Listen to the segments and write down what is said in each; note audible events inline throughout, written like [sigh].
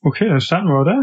Okay, dann starten wir, oder?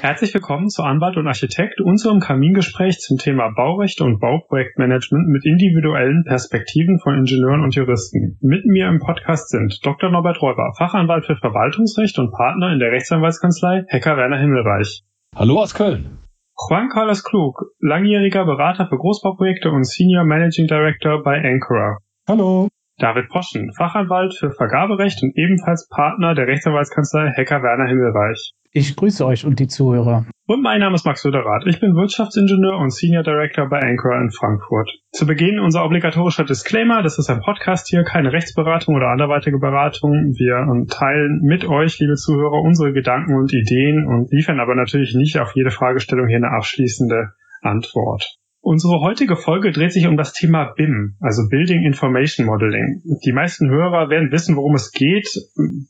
Herzlich willkommen zu Anwalt und Architekt, unserem Kamingespräch zum Thema Baurecht und Bauprojektmanagement mit individuellen Perspektiven von Ingenieuren und Juristen. Mit mir im Podcast sind Dr. Norbert Räuber, Fachanwalt für Verwaltungsrecht und Partner in der Rechtsanwaltskanzlei Hecker Werner Himmelreich. Hallo aus Köln. Juan Carlos Klug, langjähriger Berater für Großbauprojekte und Senior Managing Director bei Anchora. Hallo. David Poschen, Fachanwalt für Vergaberecht und ebenfalls Partner der Rechtsanwaltskanzlei Hecker Werner Himmelreich. Ich grüße euch und die Zuhörer. Und mein Name ist Max Söderath. Ich bin Wirtschaftsingenieur und Senior Director bei Anchor in Frankfurt. Zu Beginn unser obligatorischer Disclaimer. Das ist ein Podcast hier, keine Rechtsberatung oder anderweitige Beratung. Wir teilen mit euch, liebe Zuhörer, unsere Gedanken und Ideen und liefern aber natürlich nicht auf jede Fragestellung hier eine abschließende Antwort. Unsere heutige Folge dreht sich um das Thema BIM, also Building Information Modeling. Die meisten Hörer werden wissen, worum es geht.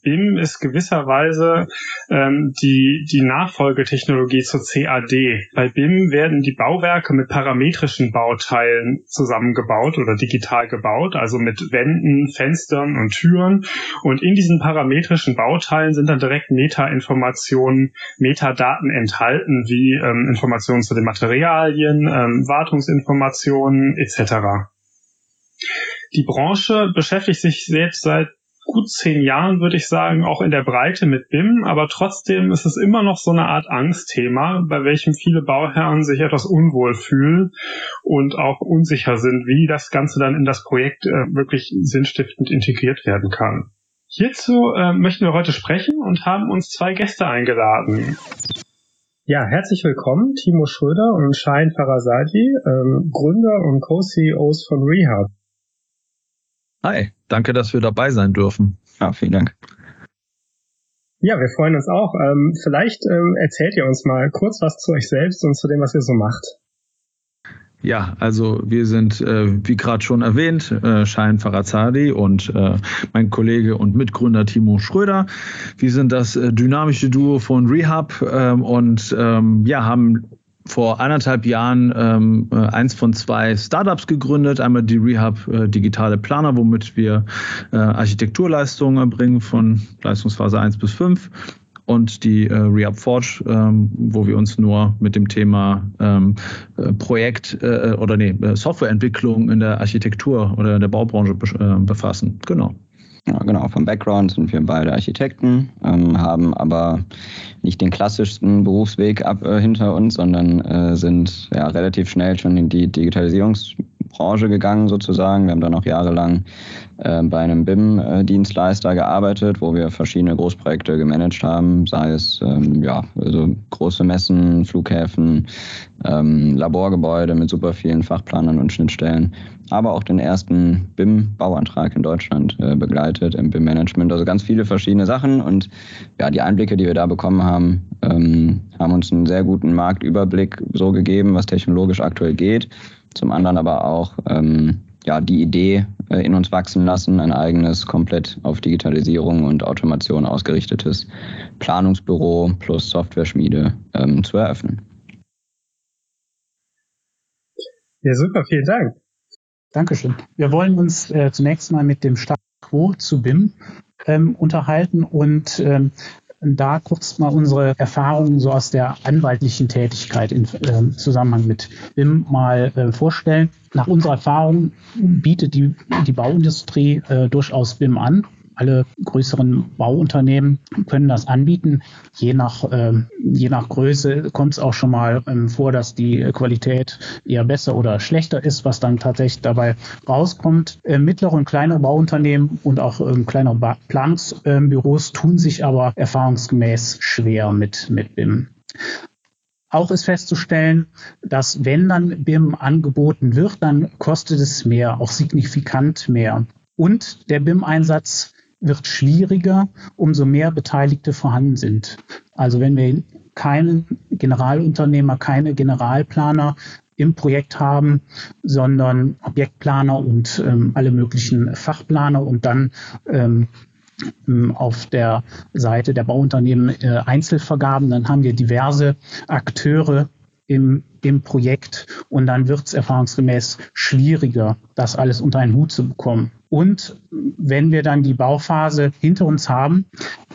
BIM ist gewisserweise ähm, die, die Nachfolgetechnologie zur CAD. Bei BIM werden die Bauwerke mit parametrischen Bauteilen zusammengebaut oder digital gebaut, also mit Wänden, Fenstern und Türen. Und in diesen parametrischen Bauteilen sind dann direkt Meta-Informationen, Metadaten enthalten, wie ähm, Informationen zu den Materialien, ähm, Wartungsinformationen etc. Die Branche beschäftigt sich jetzt seit gut zehn Jahren, würde ich sagen, auch in der Breite mit BIM, aber trotzdem ist es immer noch so eine Art Angstthema, bei welchem viele Bauherren sich etwas unwohl fühlen und auch unsicher sind, wie das Ganze dann in das Projekt äh, wirklich sinnstiftend integriert werden kann. Hierzu äh, möchten wir heute sprechen und haben uns zwei Gäste eingeladen. Ja, herzlich willkommen, Timo Schröder und Shahin Farasadi, ähm, Gründer und Co-CEOs von Rehab. Hi, danke, dass wir dabei sein dürfen. Ja, vielen Dank. Ja, wir freuen uns auch. Ähm, vielleicht ähm, erzählt ihr uns mal kurz was zu euch selbst und zu dem, was ihr so macht. Ja, also wir sind, äh, wie gerade schon erwähnt, äh, Schein Farazadi und äh, mein Kollege und Mitgründer Timo Schröder. Wir sind das äh, dynamische Duo von Rehab ähm, und ähm, ja, haben vor eineinhalb Jahren ähm, äh, eins von zwei Startups gegründet. Einmal die Rehab äh, Digitale Planer, womit wir äh, Architekturleistungen erbringen von Leistungsphase 1 bis 5 und die äh, Rehab Forge, ähm, wo wir uns nur mit dem Thema ähm, äh, Projekt äh, oder nee, äh, Softwareentwicklung in der Architektur oder in der Baubranche äh, befassen. Genau. Ja, genau, vom Background sind wir beide Architekten, ähm, haben aber nicht den klassischsten Berufsweg ab äh, hinter uns, sondern äh, sind ja relativ schnell schon in die Digitalisierungsbranche gegangen sozusagen. Wir haben dann auch jahrelang äh, bei einem BIM-Dienstleister gearbeitet, wo wir verschiedene Großprojekte gemanagt haben, sei es ähm, ja, also große Messen, Flughäfen, ähm, Laborgebäude mit super vielen Fachplanern und Schnittstellen, aber auch den ersten BIM-Bauantrag in Deutschland äh, begleitet im BIM-Management. Also ganz viele verschiedene Sachen und ja, die Einblicke, die wir da bekommen haben, ähm, haben uns einen sehr guten Marktüberblick so gegeben, was technologisch aktuell geht. Zum anderen aber auch ähm, ja, die Idee äh, in uns wachsen lassen, ein eigenes komplett auf Digitalisierung und Automation ausgerichtetes Planungsbüro plus Software-Schmiede ähm, zu eröffnen. Ja, super, vielen Dank. Dankeschön. Wir wollen uns äh, zunächst mal mit dem Status Quo zu BIM ähm, unterhalten und ähm, da kurz mal unsere Erfahrungen so aus der anwaltlichen Tätigkeit im äh, Zusammenhang mit BIM mal äh, vorstellen. Nach unserer Erfahrung bietet die, die Bauindustrie äh, durchaus BIM an alle größeren Bauunternehmen können das anbieten. Je nach, ähm, je nach Größe kommt es auch schon mal ähm, vor, dass die Qualität eher besser oder schlechter ist, was dann tatsächlich dabei rauskommt. Äh, mittlere und kleinere Bauunternehmen und auch ähm, kleinere ba Planungsbüros tun sich aber erfahrungsgemäß schwer mit, mit BIM. Auch ist festzustellen, dass wenn dann BIM angeboten wird, dann kostet es mehr, auch signifikant mehr. Und der BIM-Einsatz wird schwieriger, umso mehr Beteiligte vorhanden sind. Also wenn wir keinen Generalunternehmer, keine Generalplaner im Projekt haben, sondern Objektplaner und ähm, alle möglichen Fachplaner und dann ähm, auf der Seite der Bauunternehmen äh, Einzelvergaben, dann haben wir diverse Akteure, im, im Projekt und dann wird es erfahrungsgemäß schwieriger, das alles unter einen Hut zu bekommen. Und wenn wir dann die Bauphase hinter uns haben,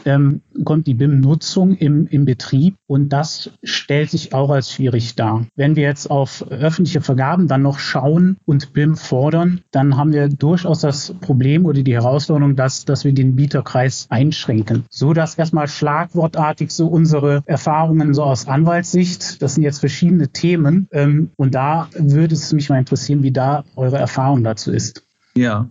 ähm, kommt die BIM-Nutzung im, im Betrieb und das stellt sich auch als schwierig dar. Wenn wir jetzt auf öffentliche Vergaben dann noch schauen und BIM fordern, dann haben wir durchaus das Problem oder die Herausforderung, dass, dass wir den Bieterkreis einschränken. So dass erstmal schlagwortartig so unsere Erfahrungen so aus Anwaltssicht, das sind jetzt verschiedene Themen ähm, und da würde es mich mal interessieren, wie da eure Erfahrung dazu ist. Ja,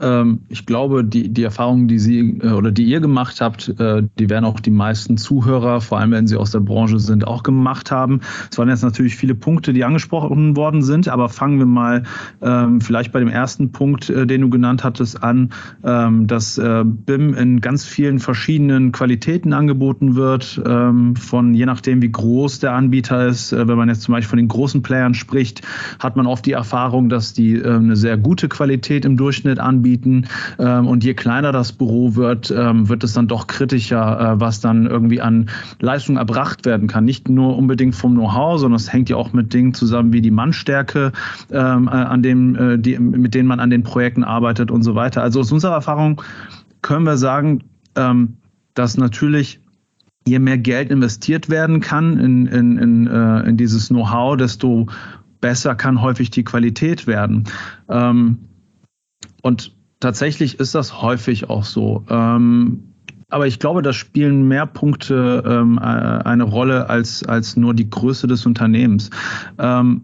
ähm, ich glaube, die, die Erfahrungen, die Sie äh, oder die ihr gemacht habt, äh, die werden auch die meisten Zuhörer, vor allem wenn sie aus der Branche sind, auch gemacht haben. Es waren jetzt natürlich viele Punkte, die angesprochen worden sind, aber fangen wir mal ähm, vielleicht bei dem ersten Punkt, äh, den du genannt hattest, an, ähm, dass äh, BIM in ganz vielen verschiedenen Qualitäten angeboten wird, ähm, von je nachdem, wie groß der Anbieter ist. Äh, wenn man jetzt zum Beispiel von den großen Playern spricht, hat man oft die Erfahrung, dass die äh, eine sehr gute Qualität im Durchschnitt anbieten. Ähm, und je kleiner das Büro wird, ähm, wird es dann doch kritischer, äh, was dann irgendwie an Leistung erbracht werden kann. Nicht nur unbedingt vom Know-how, sondern es hängt ja auch mit Dingen zusammen wie die Mannstärke, ähm, äh, an dem, äh, die, mit denen man an den Projekten arbeitet und so weiter. Also aus unserer Erfahrung können wir sagen, dass natürlich je mehr Geld investiert werden kann in, in, in, in dieses Know-how, desto besser kann häufig die Qualität werden. Und tatsächlich ist das häufig auch so. Ähm, aber ich glaube, da spielen mehr Punkte ähm, äh, eine Rolle als, als nur die Größe des Unternehmens. Ähm,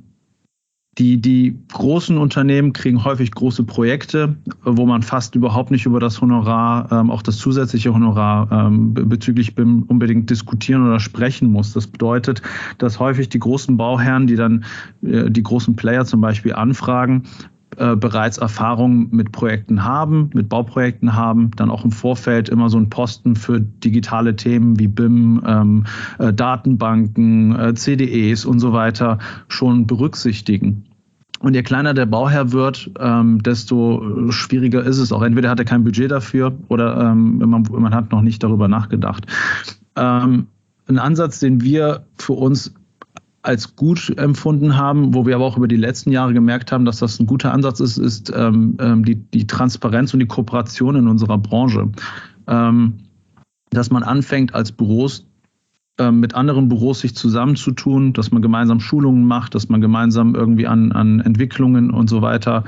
die, die großen Unternehmen kriegen häufig große Projekte, wo man fast überhaupt nicht über das Honorar, ähm, auch das zusätzliche Honorar ähm, bezüglich BIM unbedingt diskutieren oder sprechen muss. Das bedeutet, dass häufig die großen Bauherren, die dann äh, die großen Player zum Beispiel anfragen, äh, bereits Erfahrung mit Projekten haben, mit Bauprojekten haben, dann auch im Vorfeld immer so einen Posten für digitale Themen wie BIM, ähm, äh, Datenbanken, äh, CDEs und so weiter schon berücksichtigen. Und je kleiner der Bauherr wird, ähm, desto schwieriger ist es auch. Entweder hat er kein Budget dafür oder ähm, man, man, hat noch nicht darüber nachgedacht. Ähm, ein Ansatz, den wir für uns als gut empfunden haben, wo wir aber auch über die letzten Jahre gemerkt haben, dass das ein guter Ansatz ist, ist ähm, ähm, die, die Transparenz und die Kooperation in unserer Branche. Ähm, dass man anfängt, als Büros mit anderen Büros sich zusammenzutun, dass man gemeinsam Schulungen macht, dass man gemeinsam irgendwie an, an Entwicklungen und so weiter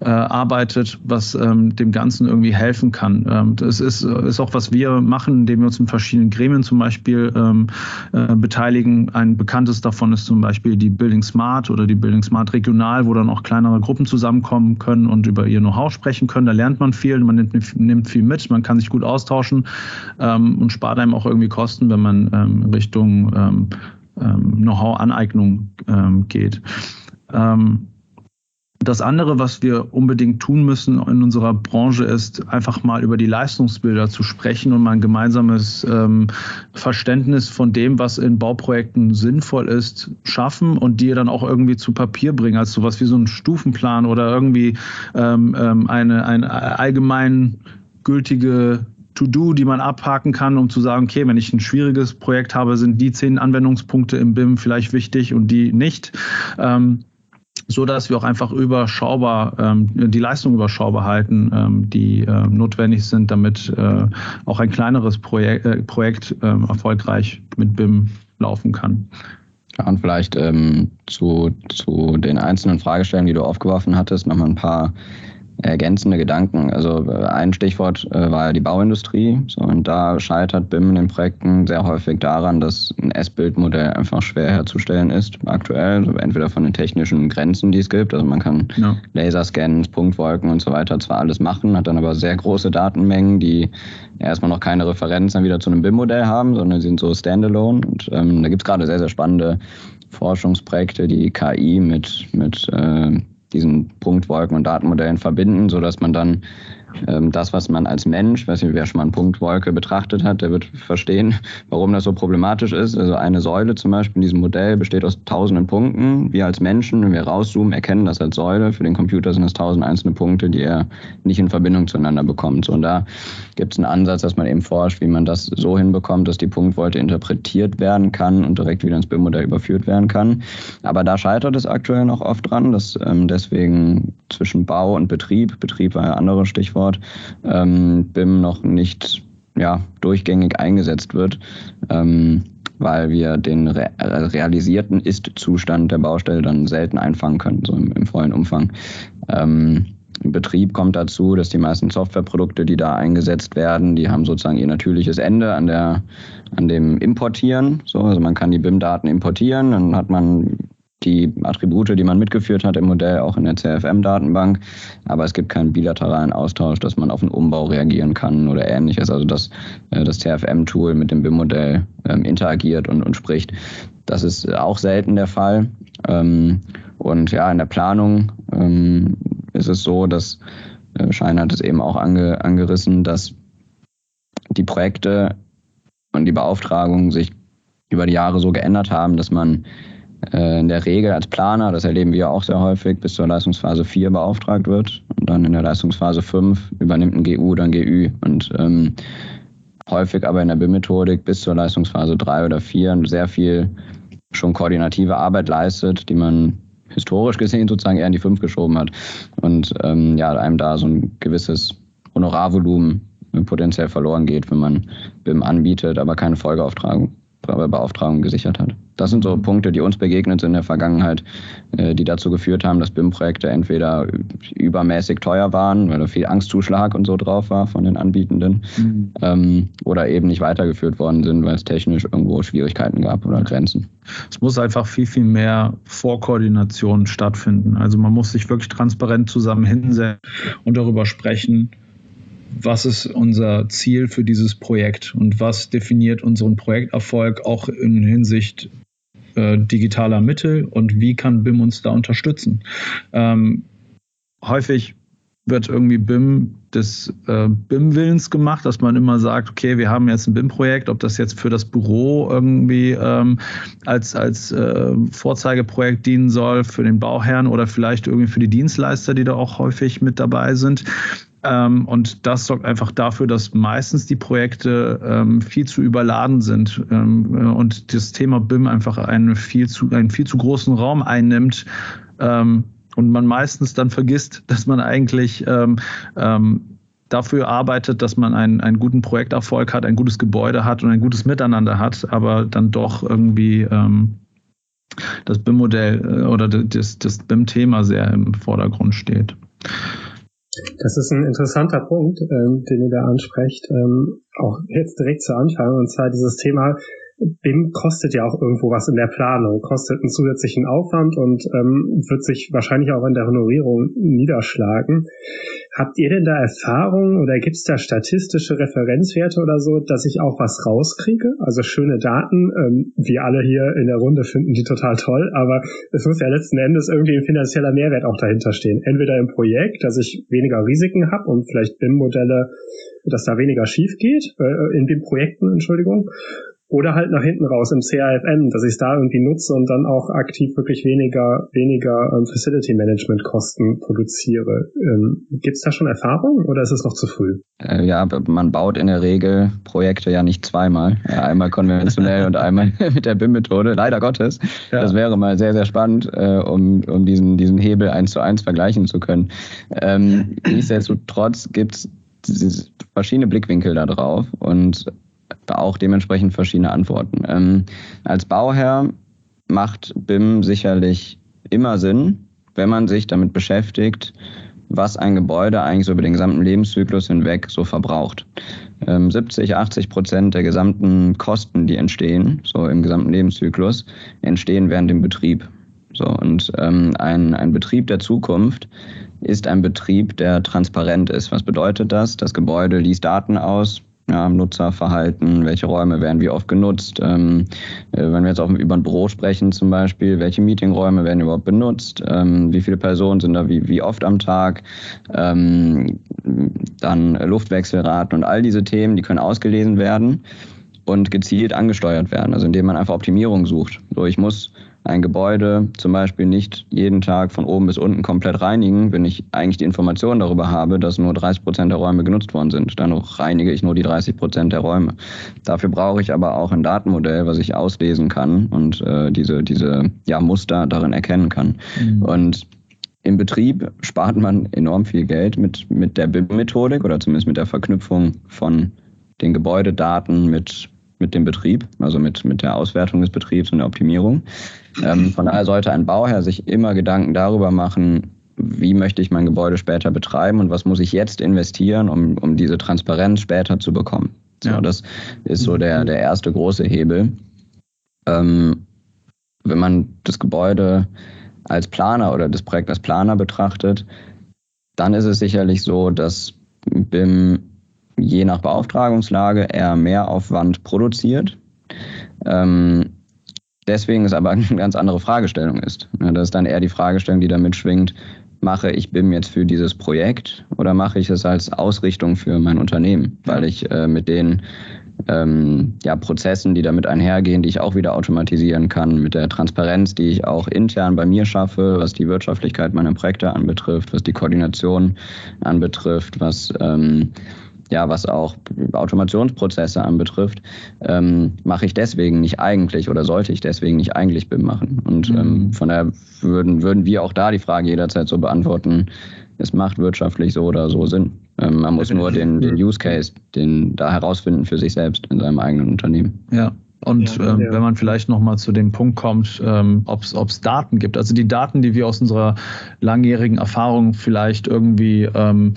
äh, arbeitet, was ähm, dem Ganzen irgendwie helfen kann. Ähm, das ist, ist auch, was wir machen, indem wir uns in verschiedenen Gremien zum Beispiel ähm, äh, beteiligen. Ein bekanntes davon ist zum Beispiel die Building Smart oder die Building Smart Regional, wo dann auch kleinere Gruppen zusammenkommen können und über ihr Know-how sprechen können. Da lernt man viel, man nimmt, nimmt viel mit, man kann sich gut austauschen ähm, und spart einem auch irgendwie Kosten, wenn man ähm, Richtung ähm, ähm, Know-how-Aneignung ähm, geht. Ähm, das andere, was wir unbedingt tun müssen in unserer Branche, ist einfach mal über die Leistungsbilder zu sprechen und mal ein gemeinsames ähm, Verständnis von dem, was in Bauprojekten sinnvoll ist, schaffen und die dann auch irgendwie zu Papier bringen, als sowas wie so ein Stufenplan oder irgendwie ähm, eine, eine allgemein gültige To-Do, die man abhaken kann, um zu sagen, okay, wenn ich ein schwieriges Projekt habe, sind die zehn Anwendungspunkte im BIM vielleicht wichtig und die nicht. Ähm, so dass wir auch einfach überschaubar ähm, die Leistung überschaubar halten, ähm, die äh, notwendig sind, damit äh, auch ein kleineres Projek äh, Projekt äh, erfolgreich mit BIM laufen kann. Ja, und vielleicht ähm, zu, zu den einzelnen Fragestellungen, die du aufgeworfen hattest, nochmal ein paar ergänzende Gedanken. Also äh, ein Stichwort äh, war ja die Bauindustrie. So, und da scheitert BIM in den Projekten sehr häufig daran, dass ein S-Bild-Modell einfach schwer herzustellen ist aktuell. Entweder von den technischen Grenzen, die es gibt. Also man kann ja. Laserscans, Punktwolken und so weiter zwar alles machen, hat dann aber sehr große Datenmengen, die erstmal noch keine Referenz dann wieder zu einem BIM-Modell haben, sondern sind so standalone. Und ähm, da gibt es gerade sehr, sehr spannende Forschungsprojekte, die KI mit, mit äh, diesen Punktwolken und Datenmodellen verbinden, sodass man dann das, was man als Mensch, weiß nicht, wer schon mal eine Punktwolke betrachtet hat, der wird verstehen, warum das so problematisch ist. Also eine Säule zum Beispiel in diesem Modell besteht aus tausenden Punkten. Wir als Menschen, wenn wir rauszoomen, erkennen das als Säule. Für den Computer sind es tausend einzelne Punkte, die er nicht in Verbindung zueinander bekommt. So, und da gibt es einen Ansatz, dass man eben forscht, wie man das so hinbekommt, dass die Punktwolte interpretiert werden kann und direkt wieder ins BIM-Modell überführt werden kann. Aber da scheitert es aktuell noch oft dran, dass ähm, deswegen zwischen Bau und Betrieb, Betrieb war ja anderes Stichwort, ähm, BIM noch nicht ja, durchgängig eingesetzt wird. Ähm, weil wir den re realisierten Ist-Zustand der Baustelle dann selten einfangen können, so im, im vollen Umfang. Ähm, Betrieb kommt dazu, dass die meisten Softwareprodukte, die da eingesetzt werden, die haben sozusagen ihr natürliches Ende an der, an dem Importieren. So, also man kann die BIM-Daten importieren, dann hat man die Attribute, die man mitgeführt hat im Modell, auch in der CFM-Datenbank. Aber es gibt keinen bilateralen Austausch, dass man auf einen Umbau reagieren kann oder ähnliches. Also dass äh, das CFM-Tool mit dem BIM-Modell ähm, interagiert und, und spricht. Das ist auch selten der Fall. Ähm, und ja, in der Planung ähm, ist es so, dass äh, Schein hat es eben auch ange, angerissen, dass die Projekte und die Beauftragungen sich über die Jahre so geändert haben, dass man äh, in der Regel als Planer, das erleben wir auch sehr häufig, bis zur Leistungsphase 4 beauftragt wird. Und dann in der Leistungsphase 5 übernimmt ein GU dann GÜ. Und ähm, häufig aber in der BIM-Methodik bis zur Leistungsphase 3 oder 4 sehr viel schon koordinative Arbeit leistet, die man historisch gesehen sozusagen eher in die 5 geschoben hat. Und ähm, ja, einem da so ein gewisses Honorarvolumen potenziell verloren geht, wenn man BIM anbietet, aber keine Folgeauftragung Beauftragung gesichert hat. Das sind so Punkte, die uns begegnet sind in der Vergangenheit, äh, die dazu geführt haben, dass BIM-Projekte entweder übermäßig teuer waren, weil da viel Angstzuschlag und so drauf war von den Anbietenden, mhm. ähm, oder eben nicht weitergeführt worden sind, weil es technisch irgendwo Schwierigkeiten gab oder Grenzen. Es muss einfach viel, viel mehr Vorkoordination stattfinden. Also man muss sich wirklich transparent zusammen hinsetzen und darüber sprechen, was ist unser Ziel für dieses Projekt und was definiert unseren Projekterfolg auch in Hinsicht äh, digitaler Mittel und wie kann BIM uns da unterstützen. Ähm, häufig wird irgendwie BIM des äh, BIM-Willens gemacht, dass man immer sagt, okay, wir haben jetzt ein BIM-Projekt, ob das jetzt für das Büro irgendwie ähm, als, als äh, Vorzeigeprojekt dienen soll, für den Bauherrn oder vielleicht irgendwie für die Dienstleister, die da auch häufig mit dabei sind. Ähm, und das sorgt einfach dafür, dass meistens die Projekte ähm, viel zu überladen sind ähm, äh, und das Thema BIM einfach einen viel zu, einen viel zu großen Raum einnimmt. Ähm, und man meistens dann vergisst, dass man eigentlich ähm, ähm, dafür arbeitet, dass man einen, einen guten Projekterfolg hat, ein gutes Gebäude hat und ein gutes Miteinander hat, aber dann doch irgendwie das BIM-Modell äh, oder das, das BIM-Thema sehr im Vordergrund steht. Das ist ein interessanter Punkt, ähm, den ihr da ansprecht, ähm, auch jetzt direkt zu Anfang, und zwar dieses Thema, BIM kostet ja auch irgendwo was in der Planung, kostet einen zusätzlichen Aufwand und ähm, wird sich wahrscheinlich auch in der Honorierung niederschlagen. Habt ihr denn da Erfahrungen oder gibt es da statistische Referenzwerte oder so, dass ich auch was rauskriege? Also schöne Daten, ähm, wir alle hier in der Runde finden die total toll, aber es muss ja letzten Endes irgendwie ein finanzieller Mehrwert auch dahinter stehen. Entweder im Projekt, dass ich weniger Risiken habe und vielleicht BIM-Modelle, dass da weniger schief geht, äh, in den Projekten, Entschuldigung, oder halt nach hinten raus im CAFM, dass ich es da irgendwie nutze und dann auch aktiv wirklich weniger, weniger ähm, Facility Management Kosten produziere. Ähm, Gibt es da schon Erfahrung oder ist es noch zu früh? Äh, ja, man baut in der Regel Projekte ja nicht zweimal. Ja, einmal konventionell und einmal [laughs] mit der BIM-Methode, leider Gottes. Ja. Das wäre mal sehr, sehr spannend, äh, um, um diesen, diesen Hebel eins zu eins vergleichen zu können. Ähm, nichtsdestotrotz gibt es verschiedene Blickwinkel da drauf und auch dementsprechend verschiedene Antworten. Ähm, als Bauherr macht BIM sicherlich immer Sinn, wenn man sich damit beschäftigt, was ein Gebäude eigentlich so über den gesamten Lebenszyklus hinweg so verbraucht. Ähm, 70, 80 Prozent der gesamten Kosten, die entstehen, so im gesamten Lebenszyklus, entstehen während dem Betrieb. So, und ähm, ein, ein Betrieb der Zukunft ist ein Betrieb, der transparent ist. Was bedeutet das? Das Gebäude liest Daten aus, ja, Nutzerverhalten, welche Räume werden wie oft genutzt. Ähm, äh, wenn wir jetzt auch über ein Büro sprechen zum Beispiel, welche Meetingräume werden überhaupt benutzt, ähm, wie viele Personen sind da wie, wie oft am Tag, ähm, dann Luftwechselraten und all diese Themen, die können ausgelesen werden und gezielt angesteuert werden, also indem man einfach Optimierung sucht. So, ich muss ein Gebäude zum Beispiel nicht jeden Tag von oben bis unten komplett reinigen, wenn ich eigentlich die Information darüber habe, dass nur 30 Prozent der Räume genutzt worden sind. Dann reinige ich nur die 30 Prozent der Räume. Dafür brauche ich aber auch ein Datenmodell, was ich auslesen kann und äh, diese, diese ja, Muster darin erkennen kann. Mhm. Und im Betrieb spart man enorm viel Geld mit, mit der BIM-Methodik oder zumindest mit der Verknüpfung von den Gebäudedaten mit mit dem Betrieb, also mit, mit der Auswertung des Betriebs und der Optimierung. Ähm, von daher sollte ein Bauherr sich immer Gedanken darüber machen, wie möchte ich mein Gebäude später betreiben und was muss ich jetzt investieren, um, um diese Transparenz später zu bekommen. Ja. Das ist so der, der erste große Hebel. Ähm, wenn man das Gebäude als Planer oder das Projekt als Planer betrachtet, dann ist es sicherlich so, dass BIM je nach Beauftragungslage eher Mehraufwand produziert. Ähm, deswegen ist aber [laughs] eine ganz andere Fragestellung ist. Das ist dann eher die Fragestellung, die damit schwingt, mache ich BIM jetzt für dieses Projekt oder mache ich es als Ausrichtung für mein Unternehmen, weil ich äh, mit den ähm, ja, Prozessen, die damit einhergehen, die ich auch wieder automatisieren kann, mit der Transparenz, die ich auch intern bei mir schaffe, was die Wirtschaftlichkeit meiner Projekte anbetrifft, was die Koordination anbetrifft, was ähm, ja, was auch Automationsprozesse anbetrifft, ähm, mache ich deswegen nicht eigentlich oder sollte ich deswegen nicht eigentlich BIM machen. Und ähm, mhm. ähm, von daher würden, würden wir auch da die Frage jederzeit so beantworten, es macht wirtschaftlich so oder so Sinn. Ähm, man muss nur den, den Use Case, den da herausfinden für sich selbst in seinem eigenen Unternehmen. Ja, und ja, ähm, wenn man vielleicht nochmal zu dem Punkt kommt, ähm, ob es Daten gibt, also die Daten, die wir aus unserer langjährigen Erfahrung vielleicht irgendwie ähm,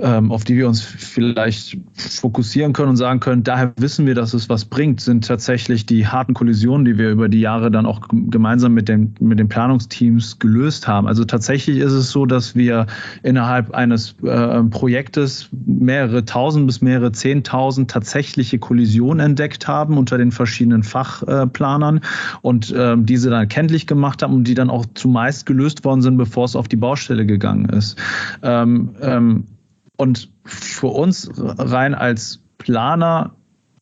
ähm, auf die wir uns vielleicht fokussieren können und sagen können, daher wissen wir, dass es was bringt, sind tatsächlich die harten Kollisionen, die wir über die Jahre dann auch gemeinsam mit den, mit den Planungsteams gelöst haben. Also tatsächlich ist es so, dass wir innerhalb eines äh, Projektes mehrere tausend bis mehrere zehntausend tatsächliche Kollisionen entdeckt haben unter den verschiedenen Fachplanern und äh, diese dann kenntlich gemacht haben und die dann auch zumeist gelöst worden sind, bevor es auf die Baustelle gegangen ist. Ähm, ähm, und für uns rein als Planer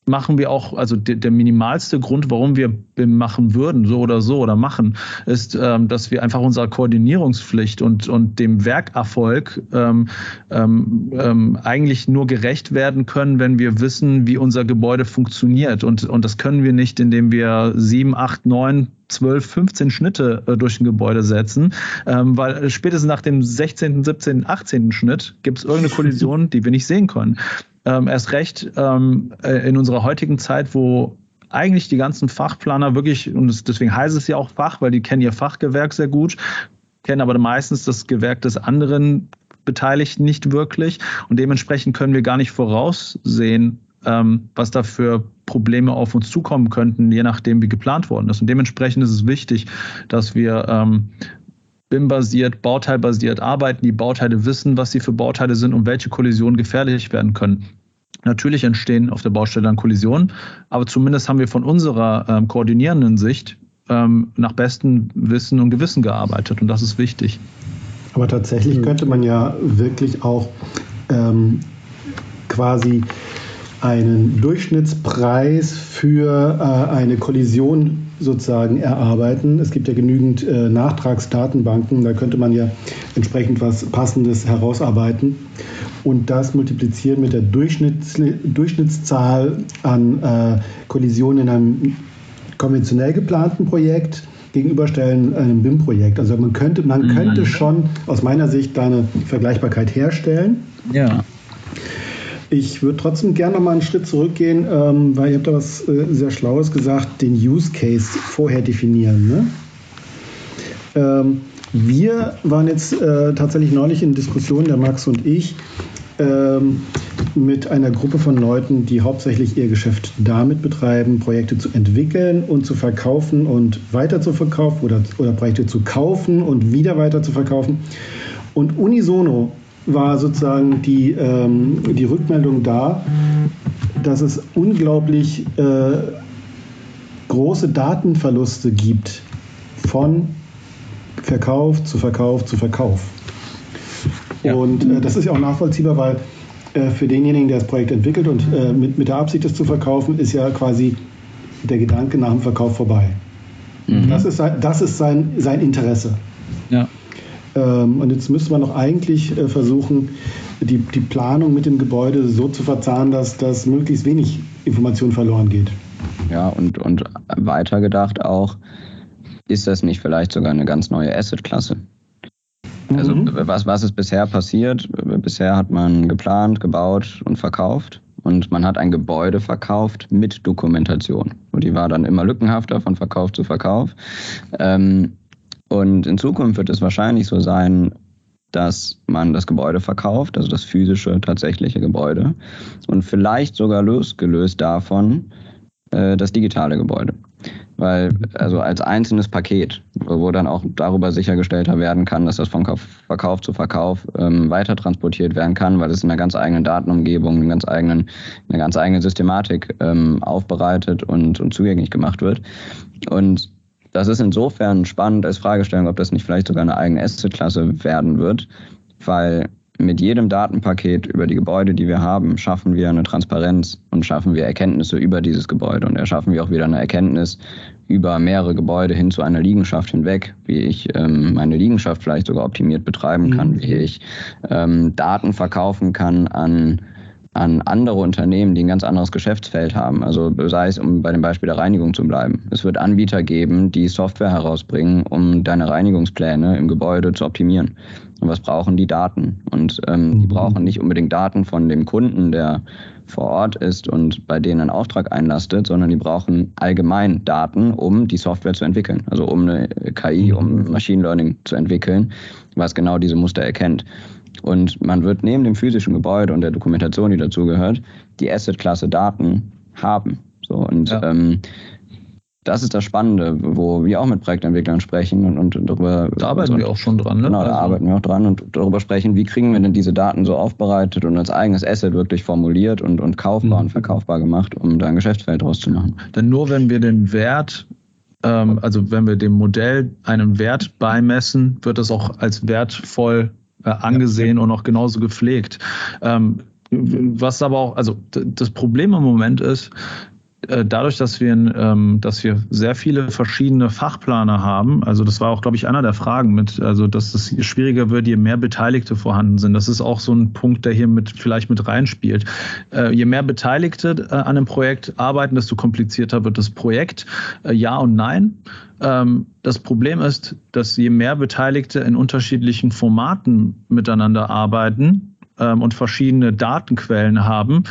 machen wir auch, also der, der, minimalste Grund, warum wir machen würden, so oder so oder machen, ist, ähm, dass wir einfach unserer Koordinierungspflicht und, und dem Werkerfolg ähm, ähm, ähm, eigentlich nur gerecht werden können, wenn wir wissen, wie unser Gebäude funktioniert. Und, und das können wir nicht, indem wir sieben, acht, neun 12, 15 Schnitte äh, durch ein Gebäude setzen, ähm, weil spätestens nach dem 16., 17., 18. Schnitt gibt es irgendeine Kollision, die wir nicht sehen können. Ähm, erst recht ähm, äh, in unserer heutigen Zeit, wo eigentlich die ganzen Fachplaner wirklich, und deswegen heißt es ja auch Fach, weil die kennen ihr Fachgewerk sehr gut, kennen aber meistens das Gewerk des anderen Beteiligten nicht wirklich. Und dementsprechend können wir gar nicht voraussehen, ähm, was da für Probleme auf uns zukommen könnten, je nachdem, wie geplant worden ist. Und dementsprechend ist es wichtig, dass wir ähm, BIM-basiert, bauteilbasiert arbeiten, die Bauteile wissen, was sie für Bauteile sind und welche Kollisionen gefährlich werden können. Natürlich entstehen auf der Baustelle dann Kollisionen, aber zumindest haben wir von unserer ähm, koordinierenden Sicht ähm, nach bestem Wissen und Gewissen gearbeitet und das ist wichtig. Aber tatsächlich mhm. könnte man ja wirklich auch ähm, quasi einen Durchschnittspreis für äh, eine Kollision sozusagen erarbeiten. Es gibt ja genügend äh, Nachtragsdatenbanken, da könnte man ja entsprechend was Passendes herausarbeiten und das multiplizieren mit der Durchschnitts Durchschnittszahl an äh, Kollisionen in einem konventionell geplanten Projekt gegenüberstellen einem BIM-Projekt. Also man könnte, man mhm. könnte schon aus meiner Sicht da eine Vergleichbarkeit herstellen. Ja. Ich würde trotzdem gerne noch mal einen Schritt zurückgehen, ähm, weil ihr habt da was äh, sehr Schlaues gesagt, den Use Case vorher definieren. Ne? Ähm, wir waren jetzt äh, tatsächlich neulich in Diskussion, der Max und ich, ähm, mit einer Gruppe von Leuten, die hauptsächlich ihr Geschäft damit betreiben, Projekte zu entwickeln und zu verkaufen und weiter zu verkaufen oder, oder Projekte zu kaufen und wieder weiter zu verkaufen. Und unisono war sozusagen die, ähm, die Rückmeldung da, dass es unglaublich äh, große Datenverluste gibt von Verkauf zu Verkauf zu Verkauf. Ja. Und äh, das ist ja auch nachvollziehbar, weil äh, für denjenigen, der das Projekt entwickelt und äh, mit, mit der Absicht, es zu verkaufen, ist ja quasi der Gedanke nach dem Verkauf vorbei. Mhm. Das ist, das ist sein, sein Interesse. Ja. Ähm, und jetzt müsste man noch eigentlich äh, versuchen, die, die Planung mit dem Gebäude so zu verzahnen, dass, dass möglichst wenig Information verloren geht. Ja, und, und weiter gedacht auch, ist das nicht vielleicht sogar eine ganz neue Asset-Klasse? Also mhm. was, was ist bisher passiert? Bisher hat man geplant, gebaut und verkauft. Und man hat ein Gebäude verkauft mit Dokumentation. Und die war dann immer lückenhafter von Verkauf zu Verkauf. Ähm, und in Zukunft wird es wahrscheinlich so sein, dass man das Gebäude verkauft, also das physische, tatsächliche Gebäude. Und vielleicht sogar losgelöst davon äh, das digitale Gebäude weil also als einzelnes Paket, wo dann auch darüber sichergestellt werden kann, dass das von Verkauf zu Verkauf ähm, weiter transportiert werden kann, weil es in einer ganz eigenen Datenumgebung, in einer ganz eigenen, eine ganz eigene Systematik ähm, aufbereitet und, und zugänglich gemacht wird. Und das ist insofern spannend als Fragestellung, ob das nicht vielleicht sogar eine eigene Asset-Klasse werden wird, weil mit jedem Datenpaket über die Gebäude, die wir haben, schaffen wir eine Transparenz und schaffen wir Erkenntnisse über dieses Gebäude und erschaffen wir auch wieder eine Erkenntnis über mehrere Gebäude hin zu einer Liegenschaft hinweg, wie ich ähm, meine Liegenschaft vielleicht sogar optimiert betreiben kann, mhm. wie ich ähm, Daten verkaufen kann an an andere Unternehmen, die ein ganz anderes Geschäftsfeld haben. Also sei es, um bei dem Beispiel der Reinigung zu bleiben. Es wird Anbieter geben, die Software herausbringen, um deine Reinigungspläne im Gebäude zu optimieren. Und was brauchen die Daten? Und ähm, die mhm. brauchen nicht unbedingt Daten von dem Kunden, der vor Ort ist und bei denen einen Auftrag einlastet, sondern die brauchen allgemein Daten, um die Software zu entwickeln. Also um eine KI, um mhm. Machine Learning zu entwickeln, was genau diese Muster erkennt. Und man wird neben dem physischen Gebäude und der Dokumentation, die dazugehört, die Asset-Klasse Daten haben. So, und ja. ähm, das ist das Spannende, wo wir auch mit Projektentwicklern sprechen und, und darüber. Da arbeiten wir auch schon dran, ne? Genau, da also. arbeiten wir auch dran und darüber sprechen, wie kriegen wir denn diese Daten so aufbereitet und als eigenes Asset wirklich formuliert und, und kaufbar mhm. und verkaufbar gemacht, um da ein Geschäftsfeld draus zu machen. Denn nur wenn wir den Wert ähm, also wenn wir dem Modell einen Wert beimessen, wird es auch als wertvoll äh, angesehen ja. und auch genauso gepflegt. Ähm, was aber auch, also das Problem im Moment ist, dadurch, dass wir, ähm, dass wir sehr viele verschiedene Fachplaner haben, also das war auch, glaube ich, einer der Fragen mit, also dass es schwieriger wird, je mehr Beteiligte vorhanden sind. Das ist auch so ein Punkt, der hier mit vielleicht mit reinspielt. Äh, je mehr Beteiligte äh, an einem Projekt arbeiten, desto komplizierter wird das Projekt. Äh, ja und nein. Ähm, das Problem ist, dass je mehr Beteiligte in unterschiedlichen Formaten miteinander arbeiten ähm, und verschiedene Datenquellen haben,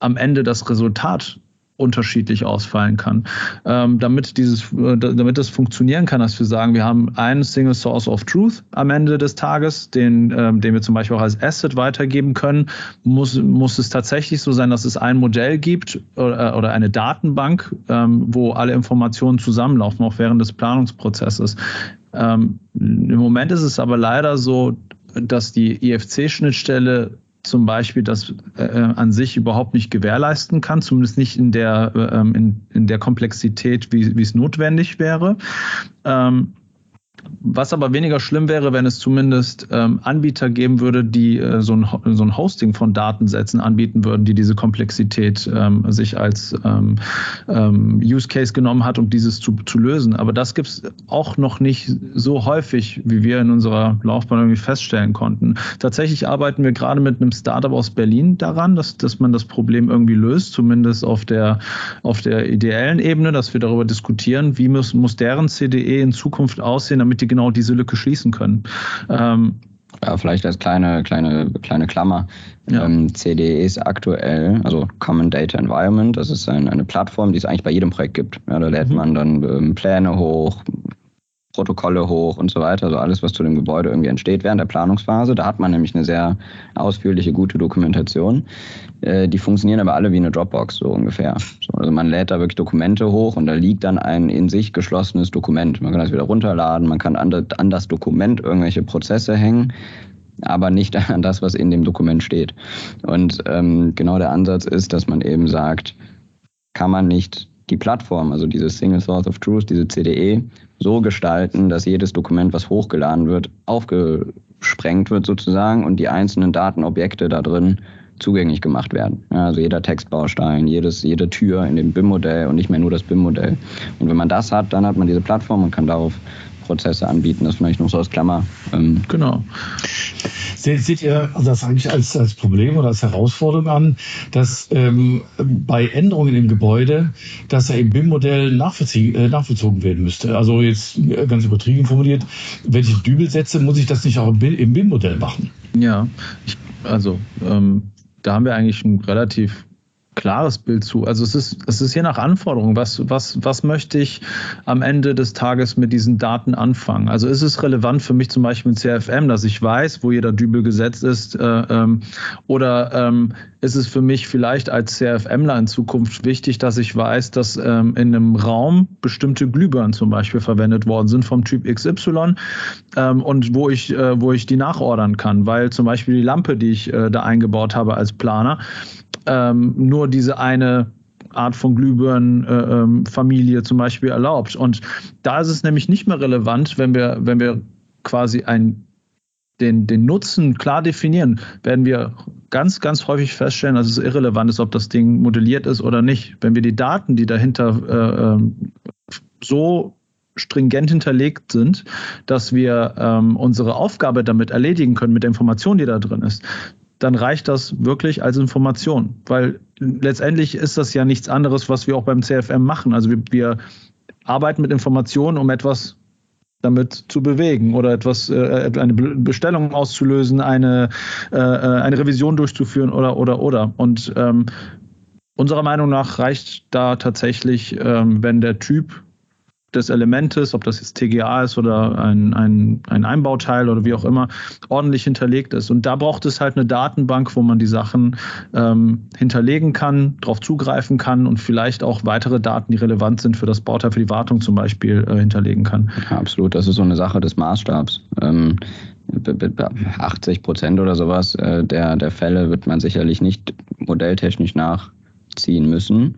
am Ende das Resultat unterschiedlich ausfallen kann. Ähm, damit dieses, äh, damit das funktionieren kann, dass wir sagen, wir haben einen Single Source of Truth am Ende des Tages, den, ähm, den wir zum Beispiel auch als Asset weitergeben können, muss, muss es tatsächlich so sein, dass es ein Modell gibt oder, oder eine Datenbank, ähm, wo alle Informationen zusammenlaufen, auch während des Planungsprozesses. Ähm, Im Moment ist es aber leider so, dass die IFC-Schnittstelle zum Beispiel das äh, an sich überhaupt nicht gewährleisten kann, zumindest nicht in der, äh, in, in der Komplexität, wie, wie es notwendig wäre. Ähm, was aber weniger schlimm wäre, wenn es zumindest ähm, Anbieter geben würde, die äh, so, ein, so ein Hosting von Datensätzen anbieten würden, die diese Komplexität ähm, sich als ähm, ähm Use Case genommen hat, um dieses zu, zu lösen. Aber das gibt es auch noch nicht so häufig, wie wir in unserer Laufbahn irgendwie feststellen konnten. Tatsächlich arbeiten wir gerade mit einem Startup aus Berlin daran, dass, dass man das Problem irgendwie löst, zumindest auf der, auf der ideellen Ebene, dass wir darüber diskutieren, wie muss, muss deren CDE in Zukunft aussehen, damit die genau diese Lücke schließen können. Ähm, ja, vielleicht als kleine, kleine, kleine Klammer. Ja. Ähm, CDE ist aktuell, also Common Data Environment, das ist ein, eine Plattform, die es eigentlich bei jedem Projekt gibt. Ja, da lädt mhm. man dann ähm, Pläne hoch, Protokolle hoch und so weiter, also alles, was zu dem Gebäude irgendwie entsteht während der Planungsphase. Da hat man nämlich eine sehr ausführliche, gute Dokumentation. Äh, die funktionieren aber alle wie eine Dropbox, so ungefähr. So, also man lädt da wirklich Dokumente hoch und da liegt dann ein in sich geschlossenes Dokument. Man kann das wieder runterladen, man kann an das Dokument irgendwelche Prozesse hängen aber nicht [laughs] an das, was in dem Dokument steht. Und ähm, genau der Ansatz ist, dass man eben sagt, kann man nicht die Plattform, also dieses Single Source of Truth, diese CDE, so gestalten, dass jedes Dokument, was hochgeladen wird, aufgesprengt wird sozusagen und die einzelnen Datenobjekte da drin zugänglich gemacht werden. also jeder Textbaustein, jedes, jede Tür in dem BIM-Modell und nicht mehr nur das BIM-Modell. Und wenn man das hat, dann hat man diese Plattform und kann darauf Prozesse anbieten. Das vielleicht noch so als Klammer. Ähm. Genau. Seht, seht ihr das eigentlich als, als Problem oder als Herausforderung an, dass ähm, bei Änderungen im Gebäude, dass er im BIM-Modell äh, nachvollzogen werden müsste? Also jetzt ganz übertrieben formuliert, wenn ich Dübel setze, muss ich das nicht auch im BIM-Modell machen? Ja, ich, also ähm, da haben wir eigentlich ein relativ klares Bild zu. Also es ist, es ist je nach Anforderung, was, was, was möchte ich am Ende des Tages mit diesen Daten anfangen? Also ist es relevant für mich zum Beispiel mit CFM, dass ich weiß, wo jeder Dübel gesetzt ist? Äh, ähm, oder ähm, ist es für mich vielleicht als CFMler in Zukunft wichtig, dass ich weiß, dass ähm, in einem Raum bestimmte Glühbirnen zum Beispiel verwendet worden sind vom Typ XY ähm, und wo ich, äh, wo ich die nachordern kann, weil zum Beispiel die Lampe, die ich äh, da eingebaut habe als Planer, ähm, nur diese eine Art von Glühbirnenfamilie äh, ähm, zum Beispiel erlaubt. Und da ist es nämlich nicht mehr relevant, wenn wir, wenn wir quasi ein, den, den Nutzen klar definieren, werden wir ganz, ganz häufig feststellen, dass es irrelevant ist, ob das Ding modelliert ist oder nicht. Wenn wir die Daten, die dahinter äh, ähm, so stringent hinterlegt sind, dass wir ähm, unsere Aufgabe damit erledigen können mit der Information, die da drin ist, dann reicht das wirklich als Information. Weil letztendlich ist das ja nichts anderes, was wir auch beim CFM machen. Also wir, wir arbeiten mit Informationen, um etwas damit zu bewegen oder etwas, äh, eine Bestellung auszulösen, eine, äh, äh, eine Revision durchzuführen oder oder oder. Und ähm, unserer Meinung nach reicht da tatsächlich, ähm, wenn der Typ des Elementes, ob das jetzt TGA ist oder ein, ein, ein Einbauteil oder wie auch immer, ordentlich hinterlegt ist. Und da braucht es halt eine Datenbank, wo man die Sachen ähm, hinterlegen kann, darauf zugreifen kann und vielleicht auch weitere Daten, die relevant sind für das Bauteil, für die Wartung zum Beispiel, äh, hinterlegen kann. Ja, absolut, das ist so eine Sache des Maßstabs. Ähm 80 Prozent oder sowas äh, der, der Fälle wird man sicherlich nicht modelltechnisch nachziehen müssen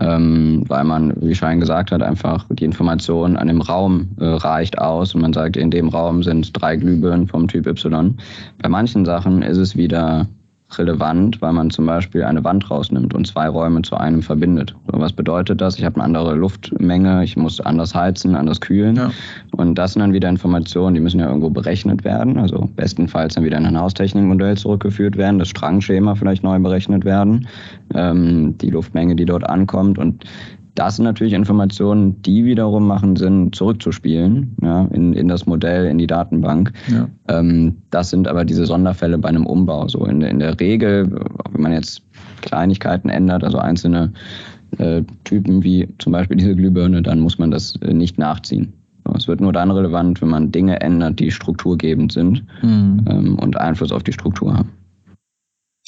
ähm, weil man, wie Schein gesagt hat, einfach die Information an dem Raum äh, reicht aus und man sagt, in dem Raum sind drei Glühbirnen vom Typ Y. Bei manchen Sachen ist es wieder relevant, weil man zum Beispiel eine Wand rausnimmt und zwei Räume zu einem verbindet. So, was bedeutet das? Ich habe eine andere Luftmenge, ich muss anders heizen, anders kühlen. Ja. Und das sind dann wieder Informationen, die müssen ja irgendwo berechnet werden. Also bestenfalls dann wieder in ein Haustechnikmodell zurückgeführt werden, das Strangschema vielleicht neu berechnet werden, ähm, die Luftmenge, die dort ankommt. Und das sind natürlich Informationen, die wiederum machen Sinn, zurückzuspielen ja, in, in das Modell, in die Datenbank. Ja. Ähm, das sind aber diese Sonderfälle bei einem Umbau. So in, in der Regel, wenn man jetzt Kleinigkeiten ändert, also einzelne äh, Typen wie zum Beispiel diese Glühbirne, dann muss man das äh, nicht nachziehen. Es wird nur dann relevant, wenn man Dinge ändert, die strukturgebend sind mhm. ähm, und Einfluss auf die Struktur haben.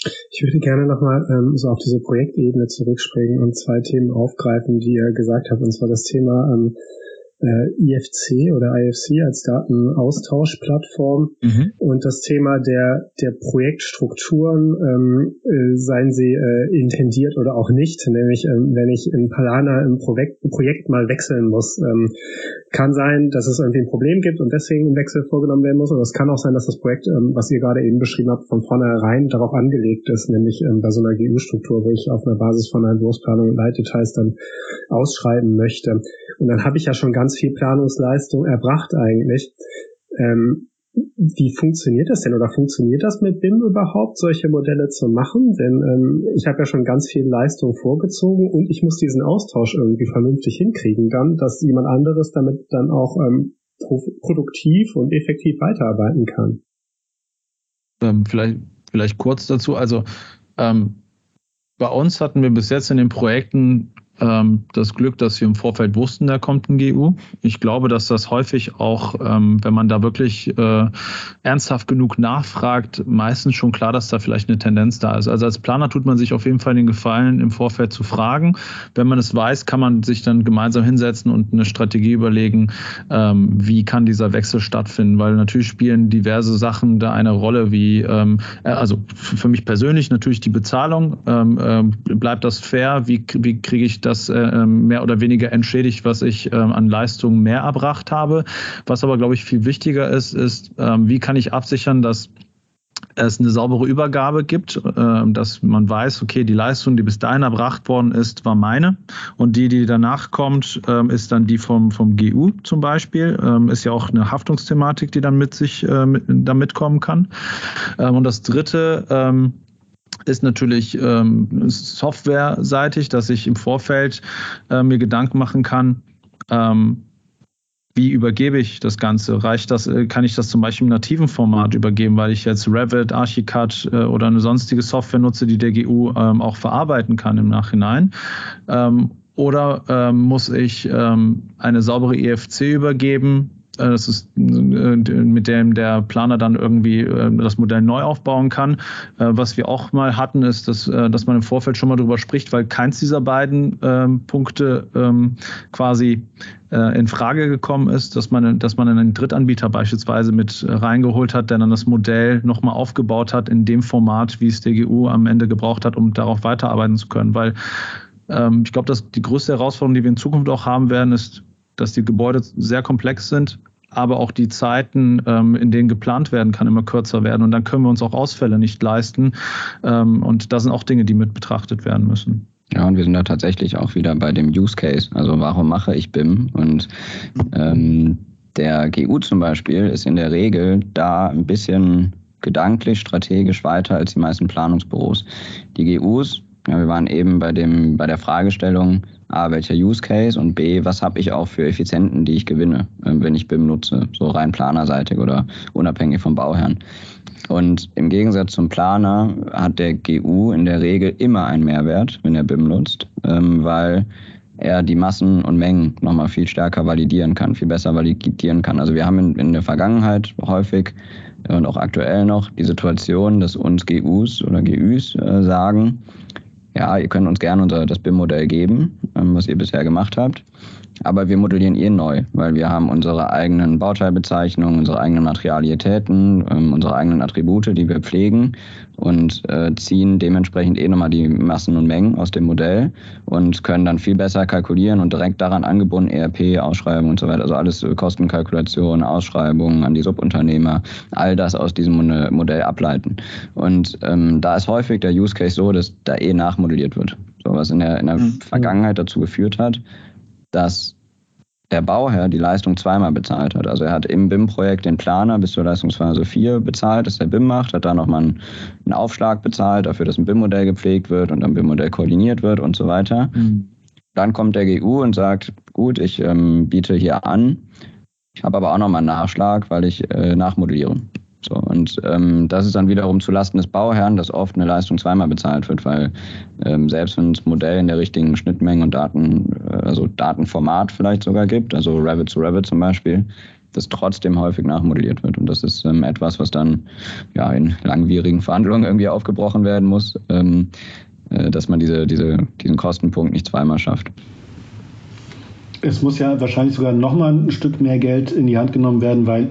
Ich würde gerne nochmal ähm, so auf diese Projektebene zurückspringen und zwei Themen aufgreifen, die ihr gesagt habt, und zwar das Thema ähm, äh, IFC oder IFC als Datenaustauschplattform mhm. und das Thema der, der Projektstrukturen, ähm, äh, seien sie äh, intendiert oder auch nicht, nämlich ähm, wenn ich in Palana im Projekt, Projekt mal wechseln muss, ähm, kann sein, dass es irgendwie ein Problem gibt und deswegen ein Wechsel vorgenommen werden muss, aber es kann auch sein, dass das Projekt, ähm, was ihr gerade eben beschrieben habt, von vornherein darauf angelegt ist, nämlich ähm, bei so einer GU-Struktur, wo ich auf einer Basis von einer Entwurfsplanung Leitdetails dann ausschreiben möchte. Und dann habe ich ja schon ganz viel Planungsleistung erbracht eigentlich. Ähm, wie funktioniert das denn oder funktioniert das mit BIM überhaupt, solche Modelle zu machen? Denn ähm, ich habe ja schon ganz viel Leistung vorgezogen und ich muss diesen Austausch irgendwie vernünftig hinkriegen, dann, dass jemand anderes damit dann auch ähm, produktiv und effektiv weiterarbeiten kann. Ähm, vielleicht, vielleicht kurz dazu. Also ähm, bei uns hatten wir bis jetzt in den Projekten ähm, das Glück, dass wir im Vorfeld wussten, da kommt ein GU. Ich glaube, dass das häufig auch, ähm, wenn man da wirklich äh, ernsthaft genug nachfragt, meistens schon klar, dass da vielleicht eine Tendenz da ist. Also als Planer tut man sich auf jeden Fall den Gefallen, im Vorfeld zu fragen. Wenn man es weiß, kann man sich dann gemeinsam hinsetzen und eine Strategie überlegen, ähm, wie kann dieser Wechsel stattfinden. Weil natürlich spielen diverse Sachen da eine Rolle, wie, ähm, äh, also für mich persönlich natürlich die Bezahlung. Ähm, äh, bleibt das fair? Wie, wie kriege ich das äh, ähm, mehr oder weniger entschädigt, was ich ähm, an Leistungen mehr erbracht habe? Was aber, glaube ich, viel wichtiger ist, ist, ähm, wie kann ich absichern, dass es eine saubere Übergabe gibt, dass man weiß, okay, die Leistung, die bis dahin erbracht worden ist, war meine und die, die danach kommt, ist dann die vom, vom GU zum Beispiel. Ist ja auch eine Haftungsthematik, die dann mit sich da mitkommen kann. Und das dritte, ist natürlich ähm, softwareseitig, dass ich im Vorfeld äh, mir Gedanken machen kann, ähm, wie übergebe ich das Ganze? Reicht das, äh, kann ich das zum Beispiel im nativen Format übergeben, weil ich jetzt Revit, Archicad äh, oder eine sonstige Software nutze, die der GU ähm, auch verarbeiten kann im Nachhinein? Ähm, oder ähm, muss ich ähm, eine saubere EFC übergeben, das ist äh, mit dem der Planer dann irgendwie äh, das Modell neu aufbauen kann. Was wir auch mal hatten, ist, dass, dass man im Vorfeld schon mal drüber spricht, weil keins dieser beiden ähm, Punkte ähm, quasi in Frage gekommen ist, dass man, dass man einen Drittanbieter beispielsweise mit reingeholt hat, der dann das Modell nochmal aufgebaut hat in dem Format, wie es der GU am Ende gebraucht hat, um darauf weiterarbeiten zu können. Weil ähm, ich glaube, dass die größte Herausforderung, die wir in Zukunft auch haben werden, ist, dass die Gebäude sehr komplex sind, aber auch die Zeiten, ähm, in denen geplant werden kann, immer kürzer werden. Und dann können wir uns auch Ausfälle nicht leisten. Ähm, und das sind auch Dinge, die mit betrachtet werden müssen. Ja, und wir sind da tatsächlich auch wieder bei dem Use Case. Also warum mache ich BIM? Und ähm, der GU zum Beispiel ist in der Regel da ein bisschen gedanklich, strategisch weiter als die meisten Planungsbüros. Die GUs, ja, wir waren eben bei dem, bei der Fragestellung, A, welcher Use Case und B, was habe ich auch für Effizienten, die ich gewinne, ähm, wenn ich BIM nutze, so rein planerseitig oder unabhängig vom Bauherrn. Und im Gegensatz zum Planer hat der GU in der Regel immer einen Mehrwert, wenn er BIM nutzt, ähm, weil er die Massen und Mengen nochmal viel stärker validieren kann, viel besser validieren kann. Also wir haben in, der Vergangenheit häufig und auch aktuell noch die Situation, dass uns GUs oder GÜs äh, sagen, ja, ihr könnt uns gerne unser, das BIM-Modell geben, ähm, was ihr bisher gemacht habt. Aber wir modellieren eh neu, weil wir haben unsere eigenen Bauteilbezeichnungen, unsere eigenen Materialitäten, ähm, unsere eigenen Attribute, die wir pflegen und äh, ziehen dementsprechend eh nochmal die Massen und Mengen aus dem Modell und können dann viel besser kalkulieren und direkt daran angebunden ERP, Ausschreibung und so weiter, also alles äh, Kostenkalkulation, Ausschreibungen an die Subunternehmer, all das aus diesem Modell ableiten. Und ähm, da ist häufig der Use Case so, dass da eh nachmodelliert wird. So was in der, in der mhm. Vergangenheit dazu geführt hat, dass der Bauherr die Leistung zweimal bezahlt hat. Also er hat im BIM-Projekt den Planer bis zur Leistungsphase 4 bezahlt, dass der BIM macht, hat da nochmal einen, einen Aufschlag bezahlt dafür, dass ein BIM-Modell gepflegt wird und ein BIM-Modell koordiniert wird und so weiter. Mhm. Dann kommt der GU und sagt, gut, ich ähm, biete hier an, ich habe aber auch nochmal einen Nachschlag, weil ich äh, nachmodelliere. So, und ähm, das ist dann wiederum zulasten des Bauherrn, dass oft eine Leistung zweimal bezahlt wird, weil ähm, selbst wenn es Modell in der richtigen Schnittmenge und Daten, äh, also Datenformat vielleicht sogar gibt, also Revit zu Revit zum Beispiel, das trotzdem häufig nachmodelliert wird. Und das ist ähm, etwas, was dann ja in langwierigen Verhandlungen irgendwie aufgebrochen werden muss, ähm, äh, dass man diese, diese, diesen Kostenpunkt nicht zweimal schafft. Es muss ja wahrscheinlich sogar nochmal ein Stück mehr Geld in die Hand genommen werden, weil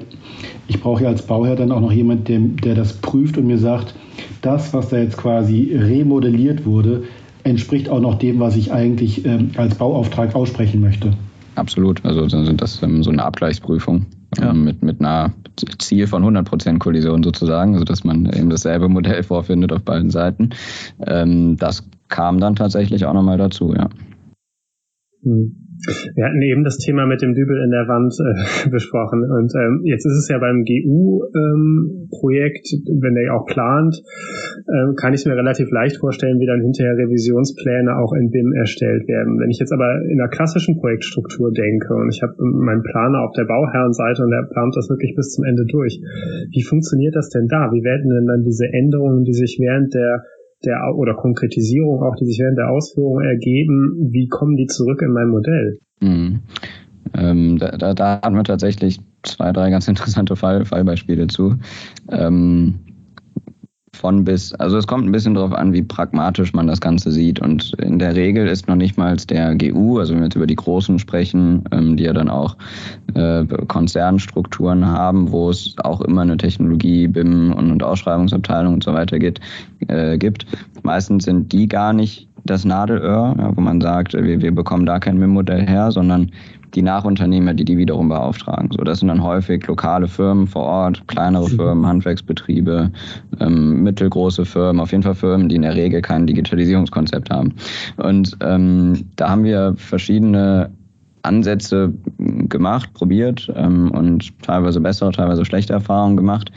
ich brauche ja als Bauherr dann auch noch jemanden, der, der das prüft und mir sagt, das, was da jetzt quasi remodelliert wurde, entspricht auch noch dem, was ich eigentlich ähm, als Bauauftrag aussprechen möchte. Absolut. Also dann sind das ähm, so eine Abgleichsprüfung ja. ähm, mit, mit einer Ziel von 100% Kollision sozusagen, also dass man eben dasselbe Modell [laughs] vorfindet auf beiden Seiten. Ähm, das kam dann tatsächlich auch nochmal dazu, ja. Hm. Wir hatten eben das Thema mit dem Dübel in der Wand äh, [laughs] besprochen und ähm, jetzt ist es ja beim GU-Projekt, ähm, wenn der auch plant, ähm, kann ich mir relativ leicht vorstellen, wie dann hinterher Revisionspläne auch in BIM erstellt werden. Wenn ich jetzt aber in einer klassischen Projektstruktur denke und ich habe meinen Planer auf der Bauherrenseite und der plant das wirklich bis zum Ende durch, wie funktioniert das denn da? Wie werden denn dann diese Änderungen, die sich während der der oder Konkretisierung auch, die sich während der Ausführung ergeben, wie kommen die zurück in mein Modell? Mhm. Ähm, da, da, da hatten wir tatsächlich zwei, drei ganz interessante Fall, Fallbeispiele zu. Ähm, von bis, also es kommt ein bisschen darauf an, wie pragmatisch man das Ganze sieht. Und in der Regel ist noch nicht mal der GU, also wenn wir jetzt über die Großen sprechen, ähm, die ja dann auch äh, Konzernstrukturen haben, wo es auch immer eine Technologie, BIM und, und Ausschreibungsabteilung und so weiter geht, äh, gibt. Meistens sind die gar nicht das Nadelöhr, ja, wo man sagt, wir, wir bekommen da kein BIM-Modell her, sondern die Nachunternehmer, die die wiederum beauftragen. So, das sind dann häufig lokale Firmen vor Ort, kleinere mhm. Firmen, Handwerksbetriebe, ähm, mittelgroße Firmen, auf jeden Fall Firmen, die in der Regel kein Digitalisierungskonzept haben. Und ähm, da haben wir verschiedene Ansätze gemacht, probiert ähm, und teilweise bessere, teilweise schlechte Erfahrungen gemacht.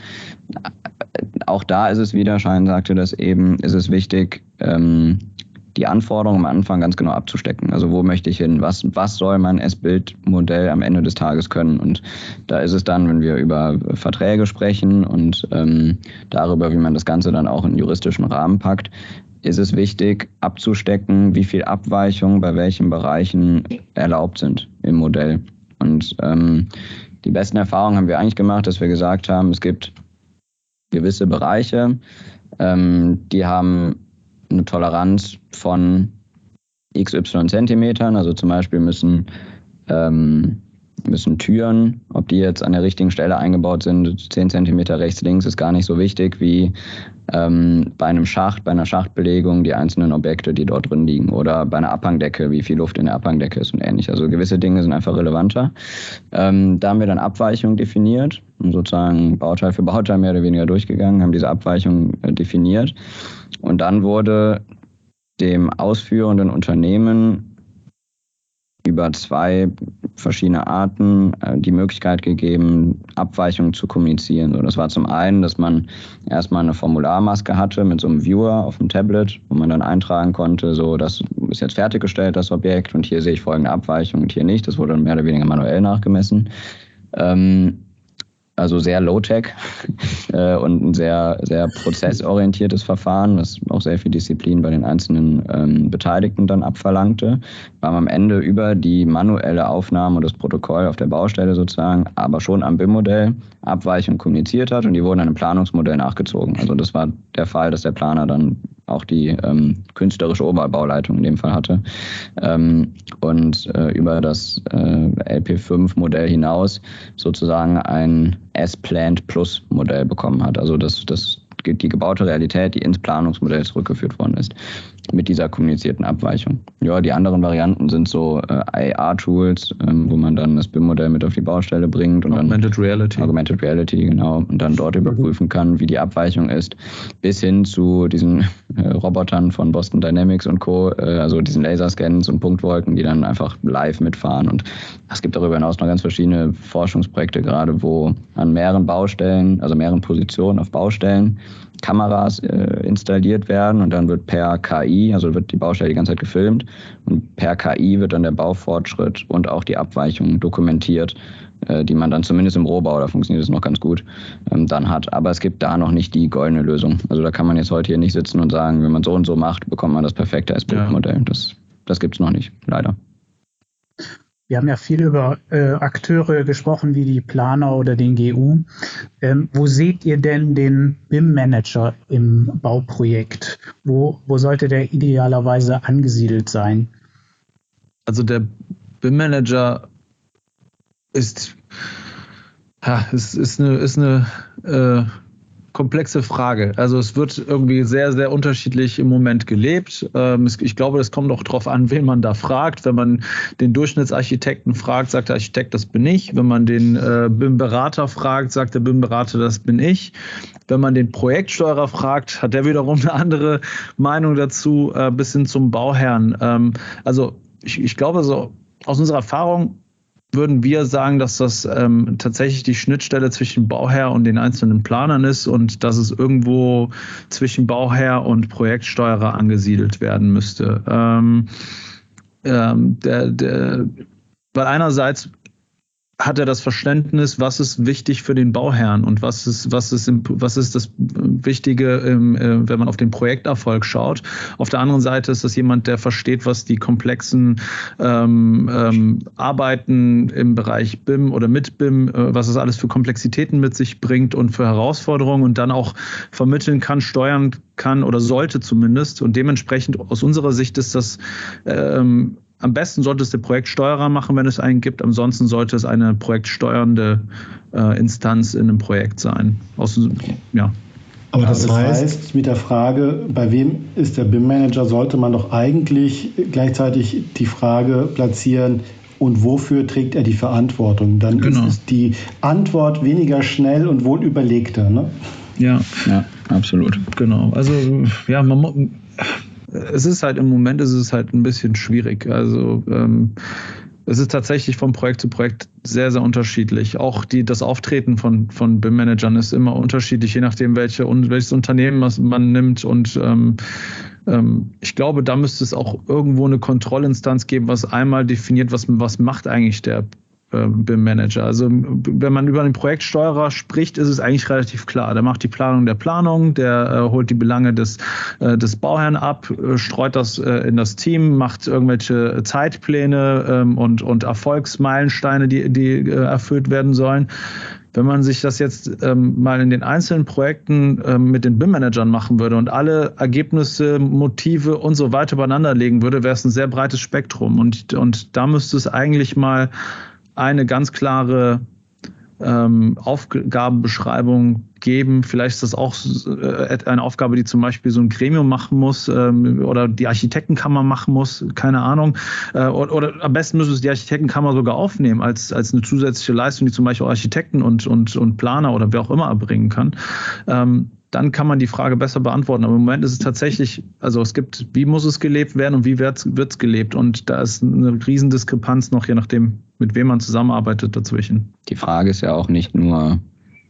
Auch da ist es wieder, Schein sagte das eben, ist es wichtig, ähm, die Anforderungen am Anfang ganz genau abzustecken. Also wo möchte ich hin? Was, was soll mein S-Bild-Modell am Ende des Tages können? Und da ist es dann, wenn wir über Verträge sprechen und ähm, darüber, wie man das Ganze dann auch in juristischen Rahmen packt, ist es wichtig abzustecken, wie viel Abweichungen bei welchen Bereichen erlaubt sind im Modell. Und ähm, die besten Erfahrungen haben wir eigentlich gemacht, dass wir gesagt haben, es gibt gewisse Bereiche, ähm, die haben eine Toleranz von XY Zentimetern. Also zum Beispiel müssen, ähm, müssen Türen, ob die jetzt an der richtigen Stelle eingebaut sind, 10 Zentimeter rechts, links, ist gar nicht so wichtig wie ähm, bei einem Schacht, bei einer Schachtbelegung die einzelnen Objekte, die dort drin liegen. Oder bei einer Abhangdecke, wie viel Luft in der Abhangdecke ist und ähnlich. Also gewisse Dinge sind einfach relevanter. Ähm, da haben wir dann Abweichungen definiert und sozusagen Bauteil für Bauteil mehr oder weniger durchgegangen, haben diese Abweichungen äh, definiert und dann wurde dem ausführenden Unternehmen über zwei verschiedene Arten äh, die Möglichkeit gegeben, Abweichungen zu kommunizieren. So, das war zum einen, dass man erstmal eine Formularmaske hatte mit so einem Viewer auf dem Tablet, wo man dann eintragen konnte, so das ist jetzt fertiggestellt, das Objekt, und hier sehe ich folgende Abweichung und hier nicht. Das wurde dann mehr oder weniger manuell nachgemessen. Ähm, also sehr low-tech [laughs] äh, und ein sehr, sehr prozessorientiertes Verfahren, was auch sehr viel Disziplin bei den einzelnen ähm, Beteiligten dann abverlangte, weil man am Ende über die manuelle Aufnahme und das Protokoll auf der Baustelle sozusagen, aber schon am BIM-Modell Abweichung kommuniziert hat und die wurden im Planungsmodell nachgezogen. Also das war der Fall, dass der Planer dann auch die ähm, künstlerische Oberbauleitung in dem Fall hatte. Ähm, und äh, über das äh, LP5-Modell hinaus sozusagen ein S-Plant Plus-Modell bekommen hat. Also das, das die gebaute Realität, die ins Planungsmodell zurückgeführt worden ist mit dieser kommunizierten Abweichung. Ja, die anderen Varianten sind so äh, AR-Tools, ähm, wo man dann das BIM-Modell mit auf die Baustelle bringt und Augmented dann Reality. Augmented Reality, genau, und dann dort überprüfen kann, wie die Abweichung ist, bis hin zu diesen äh, Robotern von Boston Dynamics und Co., äh, also diesen Laserscans und Punktwolken, die dann einfach live mitfahren. Und es gibt darüber hinaus noch ganz verschiedene Forschungsprojekte gerade, wo an mehreren Baustellen, also mehreren Positionen auf Baustellen, Kameras äh, installiert werden und dann wird per KI, also wird die Baustelle die ganze Zeit gefilmt und per KI wird dann der Baufortschritt und auch die Abweichung dokumentiert, äh, die man dann zumindest im Rohbau, da funktioniert es noch ganz gut, ähm, dann hat. Aber es gibt da noch nicht die goldene Lösung. Also da kann man jetzt heute hier nicht sitzen und sagen, wenn man so und so macht, bekommt man das perfekte S-Bild-Modell. Das, das gibt es noch nicht, leider. Wir haben ja viel über äh, Akteure gesprochen, wie die Planer oder den GU. Ähm, wo seht ihr denn den BIM-Manager im Bauprojekt? Wo, wo sollte der idealerweise angesiedelt sein? Also der BIM-Manager ist, ja, ist, ist eine, ist eine äh, komplexe Frage. Also es wird irgendwie sehr, sehr unterschiedlich im Moment gelebt. Ähm, ich glaube, das kommt auch darauf an, wen man da fragt. Wenn man den Durchschnittsarchitekten fragt, sagt der Architekt, das bin ich. Wenn man den äh, BIM-Berater fragt, sagt der BIM-Berater, das bin ich. Wenn man den Projektsteuerer fragt, hat der wiederum eine andere Meinung dazu, äh, bis hin zum Bauherrn. Ähm, also ich, ich glaube, so aus unserer Erfahrung würden wir sagen, dass das ähm, tatsächlich die Schnittstelle zwischen Bauherr und den einzelnen Planern ist und dass es irgendwo zwischen Bauherr und Projektsteuerer angesiedelt werden müsste. Ähm, ähm, der, der, weil einerseits hat er das Verständnis, was ist wichtig für den Bauherrn und was ist, was ist, was ist das Wichtige, äh, wenn man auf den Projekterfolg schaut. Auf der anderen Seite ist das jemand, der versteht, was die komplexen ähm, ähm, Arbeiten im Bereich BIM oder mit BIM, äh, was es alles für Komplexitäten mit sich bringt und für Herausforderungen und dann auch vermitteln kann, steuern kann oder sollte zumindest. Und dementsprechend aus unserer Sicht ist das ähm, am besten sollte es der Projektsteuerer machen, wenn es einen gibt. Ansonsten sollte es eine projektsteuernde äh, Instanz in einem Projekt sein. Aus, ja. Aber das, das heißt, heißt, mit der Frage, bei wem ist der BIM-Manager, sollte man doch eigentlich gleichzeitig die Frage platzieren, und wofür trägt er die Verantwortung? Dann genau. ist die Antwort weniger schnell und wohl überlegter. Ne? Ja, ja, absolut. Genau. Also ja, man, es ist halt im Moment ist es halt ein bisschen schwierig. Also ähm, es ist tatsächlich von Projekt zu Projekt sehr, sehr unterschiedlich. Auch die, das Auftreten von, von BIM-Managern ist immer unterschiedlich, je nachdem, welche, welches Unternehmen man nimmt. Und ähm, ähm, ich glaube, da müsste es auch irgendwo eine Kontrollinstanz geben, was einmal definiert, was, was macht eigentlich der äh, BIM-Manager. Also wenn man über einen Projektsteuerer spricht, ist es eigentlich relativ klar. Der macht die Planung der Planung, der äh, holt die Belange des, äh, des Bauherrn ab, äh, streut das äh, in das Team, macht irgendwelche Zeitpläne ähm, und, und Erfolgsmeilensteine, die, die äh, erfüllt werden sollen. Wenn man sich das jetzt ähm, mal in den einzelnen Projekten ähm, mit den BIM-Managern machen würde und alle Ergebnisse, Motive und so weiter übereinander legen würde, wäre es ein sehr breites Spektrum. Und, und da müsste es eigentlich mal eine ganz klare ähm, Aufgabenbeschreibung geben. Vielleicht ist das auch äh, eine Aufgabe, die zum Beispiel so ein Gremium machen muss ähm, oder die Architektenkammer machen muss, keine Ahnung. Äh, oder, oder, am besten müsste es die Architektenkammer sogar aufnehmen als, als eine zusätzliche Leistung, die zum Beispiel Architekten und, und, und Planer oder wer auch immer erbringen kann. Ähm, dann kann man die Frage besser beantworten. Aber im Moment ist es tatsächlich, also es gibt, wie muss es gelebt werden und wie wird es gelebt? Und da ist eine Riesendiskrepanz noch, je nachdem, mit wem man zusammenarbeitet dazwischen. Die Frage ist ja auch nicht nur,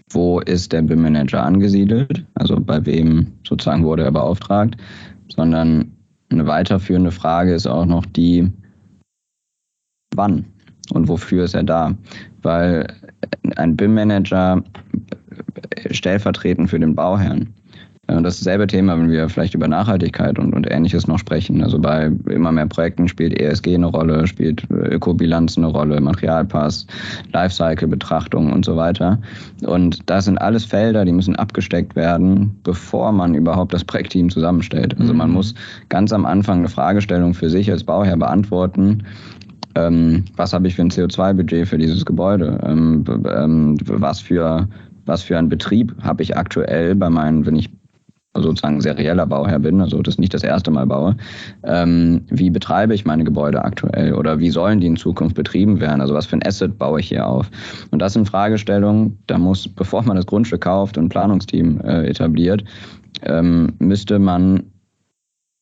wo ist der BIM-Manager angesiedelt, also bei wem sozusagen wurde er beauftragt, sondern eine weiterführende Frage ist auch noch die, wann und wofür ist er da? Weil ein BIM-Manager stellvertretend für den Bauherrn. Ist dasselbe Thema, wenn wir vielleicht über Nachhaltigkeit und, und Ähnliches noch sprechen. Also bei immer mehr Projekten spielt ESG eine Rolle, spielt Ökobilanz eine Rolle, Materialpass, Lifecycle-Betrachtung und so weiter. Und das sind alles Felder, die müssen abgesteckt werden, bevor man überhaupt das Projektteam zusammenstellt. Also man mhm. muss ganz am Anfang eine Fragestellung für sich als Bauherr beantworten. Ähm, was habe ich für ein CO2-Budget für dieses Gebäude? Ähm, ähm, was für was für einen Betrieb habe ich aktuell bei meinen, wenn ich sozusagen serieller Bauherr bin, also das nicht das erste Mal baue, ähm, wie betreibe ich meine Gebäude aktuell oder wie sollen die in Zukunft betrieben werden? Also was für ein Asset baue ich hier auf? Und das sind Fragestellungen, da muss, bevor man das Grundstück kauft und ein Planungsteam äh, etabliert, ähm, müsste man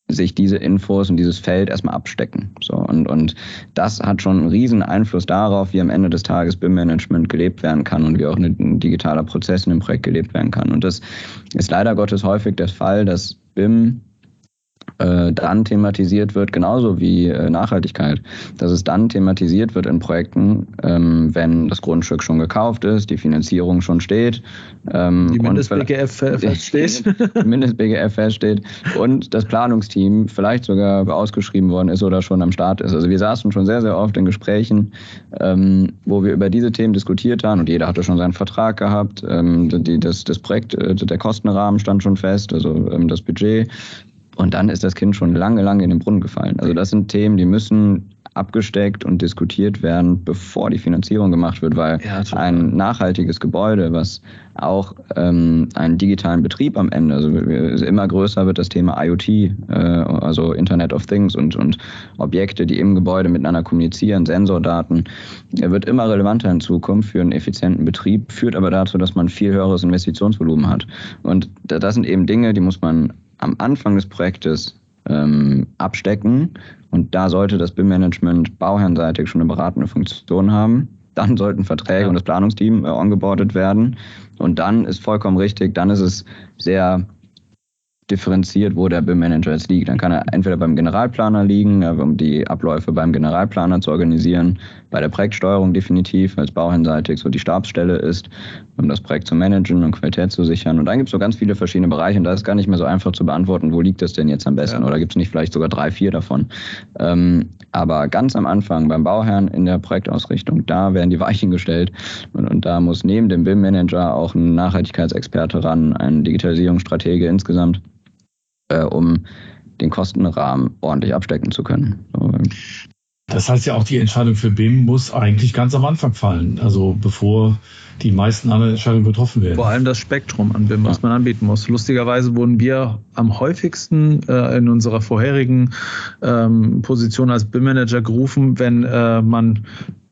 sich diese Infos und dieses Feld erstmal abstecken. So, und, und das hat schon einen riesen Einfluss darauf, wie am Ende des Tages BIM-Management gelebt werden kann und wie auch ein digitaler Prozess in einem Projekt gelebt werden kann. Und das ist leider Gottes häufig der Fall, dass BIM dann thematisiert wird, genauso wie äh, Nachhaltigkeit, dass es dann thematisiert wird in Projekten, ähm, wenn das Grundstück schon gekauft ist, die Finanzierung schon steht. Ähm, die Mindest-BGF feststeht. [laughs] Die Mindest-BGF feststeht und das Planungsteam vielleicht sogar ausgeschrieben worden ist oder schon am Start ist. Also wir saßen schon sehr, sehr oft in Gesprächen, ähm, wo wir über diese Themen diskutiert haben und jeder hatte schon seinen Vertrag gehabt. Das, Projekt, äh, der Kostenrahmen stand schon fest, also das Budget. Und dann ist das Kind schon lange, lange in den Brunnen gefallen. Also das sind Themen, die müssen abgesteckt und diskutiert werden, bevor die Finanzierung gemacht wird, weil ja, ein nachhaltiges Gebäude, was auch ähm, einen digitalen Betrieb am Ende, also immer größer wird das Thema IoT, äh, also Internet of Things und, und Objekte, die im Gebäude miteinander kommunizieren, Sensordaten, er wird immer relevanter in Zukunft für einen effizienten Betrieb, führt aber dazu, dass man viel höheres Investitionsvolumen hat. Und das sind eben Dinge, die muss man am Anfang des Projektes ähm, abstecken. Und da sollte das BIM-Management bauherrnseitig schon eine beratende Funktion haben. Dann sollten Verträge ja. und das Planungsteam äh, ongeboardet werden. Und dann ist vollkommen richtig, dann ist es sehr differenziert, wo der BIM-Manager jetzt liegt. Dann kann er entweder beim Generalplaner liegen, um die Abläufe beim Generalplaner zu organisieren. Bei der Projektsteuerung definitiv als bauherrenseitig so die Stabsstelle ist, um das Projekt zu managen und Qualität zu sichern. Und dann gibt es so ganz viele verschiedene Bereiche und da ist gar nicht mehr so einfach zu beantworten, wo liegt das denn jetzt am besten ja. oder gibt es nicht vielleicht sogar drei, vier davon. Ähm, aber ganz am Anfang beim Bauherrn in der Projektausrichtung, da werden die Weichen gestellt und, und da muss neben dem BIM-Manager auch ein Nachhaltigkeitsexperte ran, ein Digitalisierungsstratege insgesamt, äh, um den Kostenrahmen ordentlich abstecken zu können. So. Das heißt ja auch, die Entscheidung für BIM muss eigentlich ganz am Anfang fallen, also bevor die meisten anderen Entscheidungen getroffen werden. Vor allem das Spektrum an BIM, was man anbieten muss. Lustigerweise wurden wir am häufigsten äh, in unserer vorherigen ähm, Position als BIM-Manager gerufen, wenn äh, man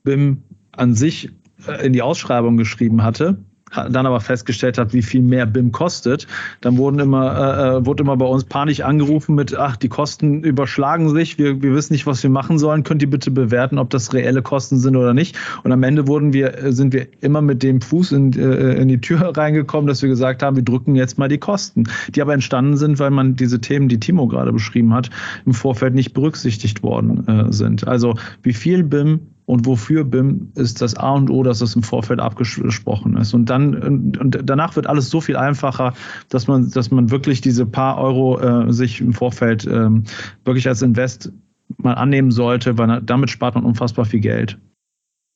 BIM an sich äh, in die Ausschreibung geschrieben hatte dann aber festgestellt hat, wie viel mehr BIM kostet, dann wurden immer, äh, äh, wurde immer bei uns panisch angerufen mit, ach, die Kosten überschlagen sich, wir, wir wissen nicht, was wir machen sollen, könnt ihr bitte bewerten, ob das reelle Kosten sind oder nicht. Und am Ende wurden wir, äh, sind wir immer mit dem Fuß in, äh, in die Tür [laughs] reingekommen, dass wir gesagt haben, wir drücken jetzt mal die Kosten, die aber entstanden sind, weil man diese Themen, die Timo gerade beschrieben hat, im Vorfeld nicht berücksichtigt worden äh, sind. Also wie viel BIM und wofür BIM ist das A und O, dass das im Vorfeld abgesprochen ist. Und dann und, danach wird alles so viel einfacher, dass man, dass man wirklich diese paar Euro äh, sich im Vorfeld ähm, wirklich als Invest mal annehmen sollte, weil damit spart man unfassbar viel Geld.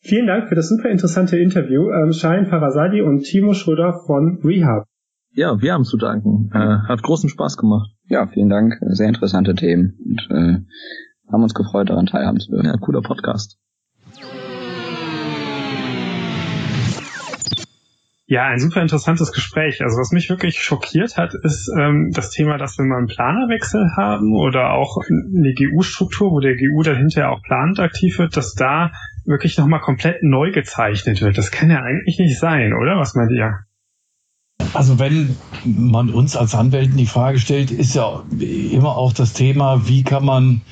Vielen Dank für das super interessante Interview, ähm, Shahin Farasadi und Timo Schröder von Rehab. Ja, wir haben zu danken. Äh, hat großen Spaß gemacht. Ja, vielen Dank. Sehr interessante Themen und äh, haben uns gefreut, daran teilhaben zu dürfen. Ja, cooler Podcast. Ja, ein super interessantes Gespräch. Also was mich wirklich schockiert hat, ist ähm, das Thema, dass wir einen Planerwechsel haben oder auch eine GU-Struktur, wo der GU dann hinterher auch planend aktiv wird, dass da wirklich nochmal komplett neu gezeichnet wird. Das kann ja eigentlich nicht sein, oder? Was meint ihr? Also wenn man uns als Anwälten die Frage stellt, ist ja immer auch das Thema, wie kann man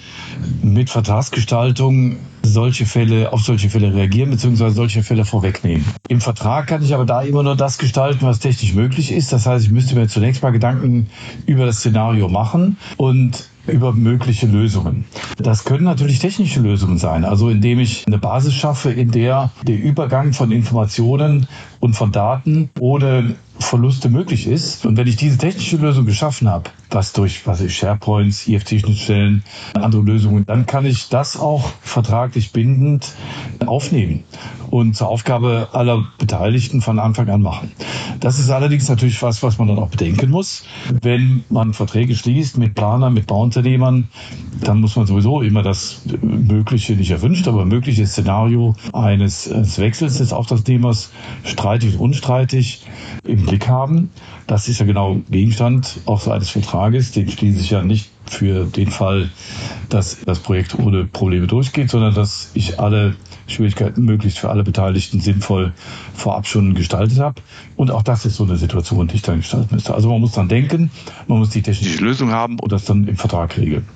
mit Vertragsgestaltung solche Fälle, auf solche Fälle reagieren, beziehungsweise solche Fälle vorwegnehmen. Im Vertrag kann ich aber da immer nur das gestalten, was technisch möglich ist. Das heißt, ich müsste mir zunächst mal Gedanken über das Szenario machen und über mögliche Lösungen. Das können natürlich technische Lösungen sein, also indem ich eine Basis schaffe, in der der Übergang von Informationen und von Daten ohne Verluste möglich ist. Und wenn ich diese technische Lösung geschaffen habe, was durch was ich SharePoints, IFT-Schnittstellen, andere Lösungen, dann kann ich das auch vertraglich bindend aufnehmen und zur Aufgabe aller Beteiligten von Anfang an machen. Das ist allerdings natürlich was, was man dann auch bedenken muss. Wenn man Verträge schließt mit Planern, mit Bauunternehmern, dann muss man sowieso immer das mögliche, nicht erwünscht, aber mögliche Szenario eines, eines Wechsels des Auftragsnehmers streitig und unstreitig im Blick haben. Das ist ja genau Gegenstand auch so eines Vertrages. Den schließe ich ja nicht für den Fall, dass das Projekt ohne Probleme durchgeht, sondern dass ich alle Schwierigkeiten möglichst für alle Beteiligten sinnvoll vorab schon gestaltet habe. Und auch das ist so eine Situation, die ich dann gestalten müsste. Also man muss dann denken, man muss die technische Lösung haben und das dann im Vertrag regeln.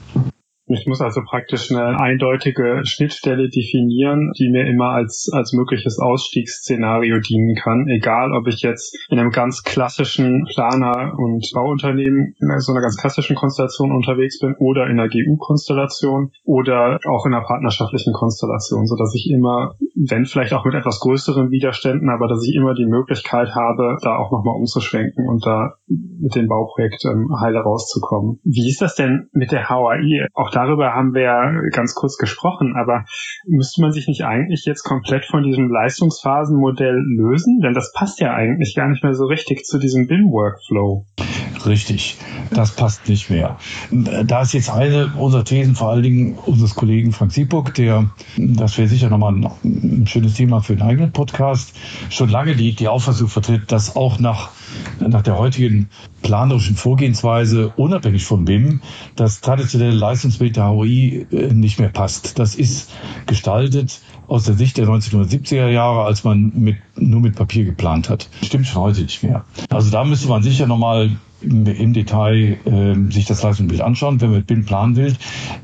Ich muss also praktisch eine eindeutige Schnittstelle definieren, die mir immer als, als mögliches Ausstiegsszenario dienen kann. Egal, ob ich jetzt in einem ganz klassischen Planer- und Bauunternehmen in so einer ganz klassischen Konstellation unterwegs bin oder in einer GU-Konstellation oder auch in einer partnerschaftlichen Konstellation, so dass ich immer, wenn vielleicht auch mit etwas größeren Widerständen, aber dass ich immer die Möglichkeit habe, da auch nochmal umzuschwenken und da mit dem Bauprojekt ähm, heile rauszukommen. Wie ist das denn mit der HAI? Auch darüber haben wir ja ganz kurz gesprochen, aber müsste man sich nicht eigentlich jetzt komplett von diesem Leistungsphasenmodell lösen? Denn das passt ja eigentlich gar nicht mehr so richtig zu diesem BIM-Workflow. Richtig, das passt nicht mehr. Da ist jetzt eine unserer Thesen, vor allen Dingen unseres Kollegen Frank Siebuck, der, das wäre sicher nochmal ein, schönes Thema für einen eigenen Podcast, schon lange die, die Auffassung vertritt, dass auch nach, nach der heutigen planerischen Vorgehensweise, unabhängig von BIM, das traditionelle Leistungsbild der HOI äh, nicht mehr passt. Das ist gestaltet aus der Sicht der 1970er Jahre, als man mit, nur mit Papier geplant hat. Stimmt schon heute nicht mehr. Also da müsste man sicher nochmal im, im Detail äh, sich das Leistungsbild anschauen, wenn man mit BIM planen will.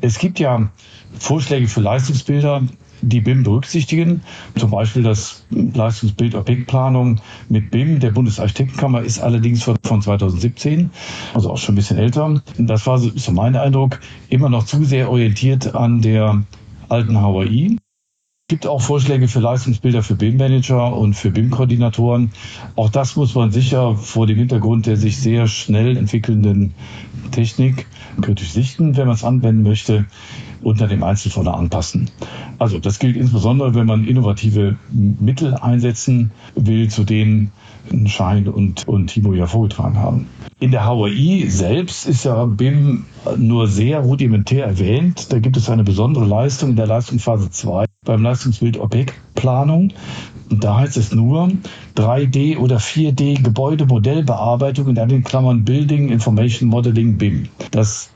Es gibt ja Vorschläge für Leistungsbilder, die BIM berücksichtigen. Zum Beispiel das Leistungsbild Objektplanung mit BIM der Bundesarchitektenkammer ist allerdings von, von 2017, also auch schon ein bisschen älter. Das war so, mein Eindruck, immer noch zu sehr orientiert an der alten HWI. gibt auch Vorschläge für Leistungsbilder für BIM-Manager und für BIM-Koordinatoren. Auch das muss man sicher vor dem Hintergrund der sich sehr schnell entwickelnden Technik kritisch sichten, wenn man es anwenden möchte dann im Einzelfall anpassen. Also das gilt insbesondere, wenn man innovative Mittel einsetzen will, zu denen Schein und, und Timo ja vorgetragen haben. In der HOI selbst ist ja BIM nur sehr rudimentär erwähnt. Da gibt es eine besondere Leistung in der Leistungsphase 2 beim Leistungsbild Objektplanung. Da heißt es nur 3D oder 4D Gebäudemodellbearbeitung in den Klammern Building Information Modeling BIM. Das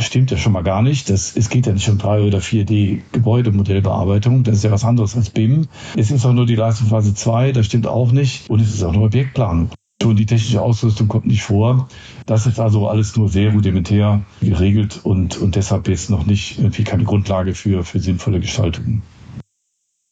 stimmt ja schon mal gar nicht. Das, es geht ja nicht um 3 oder 4D Gebäudemodellbearbeitung. Das ist ja was anderes als BIM. Es ist auch nur die Leistungsphase 2. Das stimmt auch nicht. Und es ist auch nur Objektplanung. Schon die technische Ausrüstung kommt nicht vor. Das ist also alles nur sehr rudimentär geregelt und, und deshalb jetzt noch nicht irgendwie keine Grundlage für, für sinnvolle Gestaltungen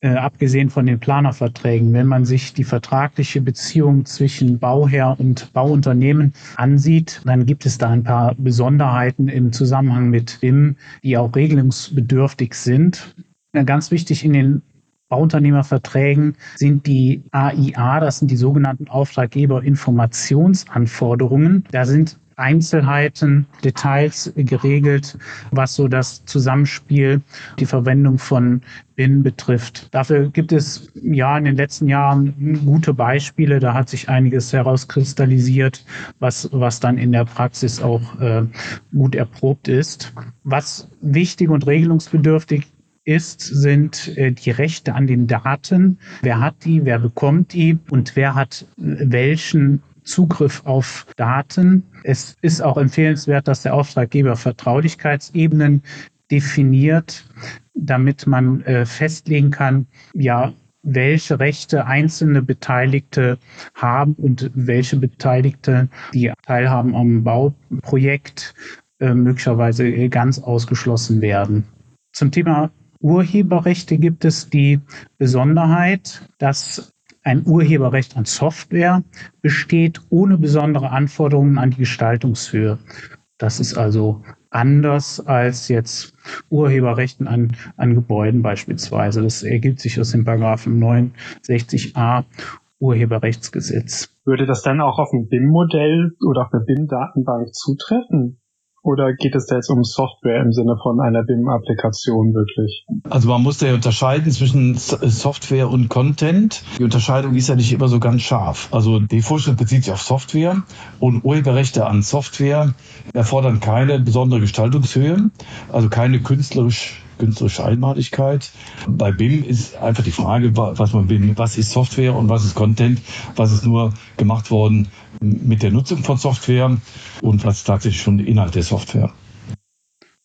äh, abgesehen von den Planerverträgen, wenn man sich die vertragliche Beziehung zwischen Bauherr und Bauunternehmen ansieht, dann gibt es da ein paar Besonderheiten im Zusammenhang mit BIM, die auch regelungsbedürftig sind. Ganz wichtig in den Bauunternehmerverträgen sind die AIA, das sind die sogenannten Auftraggeberinformationsanforderungen. Da sind Einzelheiten, Details geregelt, was so das Zusammenspiel, die Verwendung von BIN betrifft. Dafür gibt es ja in den letzten Jahren gute Beispiele. Da hat sich einiges herauskristallisiert, was, was dann in der Praxis auch äh, gut erprobt ist. Was wichtig und regelungsbedürftig ist, sind äh, die Rechte an den Daten. Wer hat die, wer bekommt die und wer hat äh, welchen Zugriff auf Daten. Es ist auch empfehlenswert, dass der Auftraggeber Vertraulichkeitsebenen definiert, damit man äh, festlegen kann, ja, welche Rechte einzelne Beteiligte haben und welche Beteiligte, die teilhaben am Bauprojekt, äh, möglicherweise ganz ausgeschlossen werden. Zum Thema Urheberrechte gibt es die Besonderheit, dass ein Urheberrecht an Software besteht ohne besondere Anforderungen an die Gestaltungshöhe. Das ist also anders als jetzt Urheberrechten an, an Gebäuden beispielsweise. Das ergibt sich aus dem Paragraphen 69a Urheberrechtsgesetz. Würde das dann auch auf ein BIM-Modell oder auf eine BIM-Datenbank zutreffen? Oder geht es da jetzt um Software im Sinne von einer BIM-Applikation wirklich? Also man muss ja unterscheiden zwischen Software und Content. Die Unterscheidung ist ja nicht immer so ganz scharf. Also die Vorschrift bezieht sich auf Software und Urheberrechte an Software erfordern keine besondere Gestaltungshöhe, also keine künstlerisch künstlerische Einmaligkeit. Bei BIM ist einfach die Frage, was man BIM, was ist Software und was ist Content, was ist nur gemacht worden mit der Nutzung von Software und was tatsächlich schon Inhalt der Software.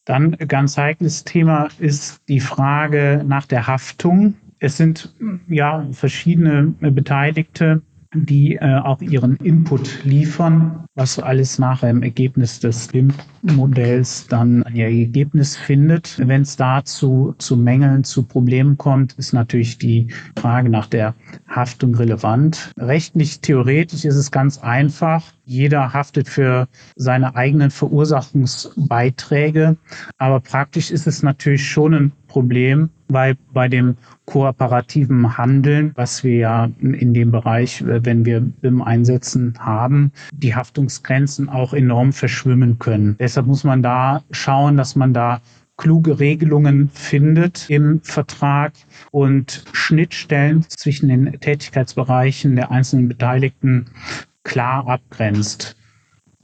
Dann ganz heikles Thema ist die Frage nach der Haftung. Es sind ja verschiedene Beteiligte, die äh, auch ihren Input liefern, was alles nachher im Ergebnis des BIM-Modells dann ein Ergebnis findet. Wenn es dazu zu Mängeln, zu Problemen kommt, ist natürlich die Frage nach der Haftung relevant. Rechtlich, theoretisch ist es ganz einfach. Jeder haftet für seine eigenen Verursachungsbeiträge, aber praktisch ist es natürlich schon ein Problem, weil bei dem kooperativen Handeln, was wir ja in dem Bereich, äh, wenn wir BIM einsetzen, haben, die Haftungsgrenzen auch enorm verschwimmen können. Deshalb muss man da schauen, dass man da kluge Regelungen findet im Vertrag und Schnittstellen zwischen den Tätigkeitsbereichen der einzelnen Beteiligten klar abgrenzt.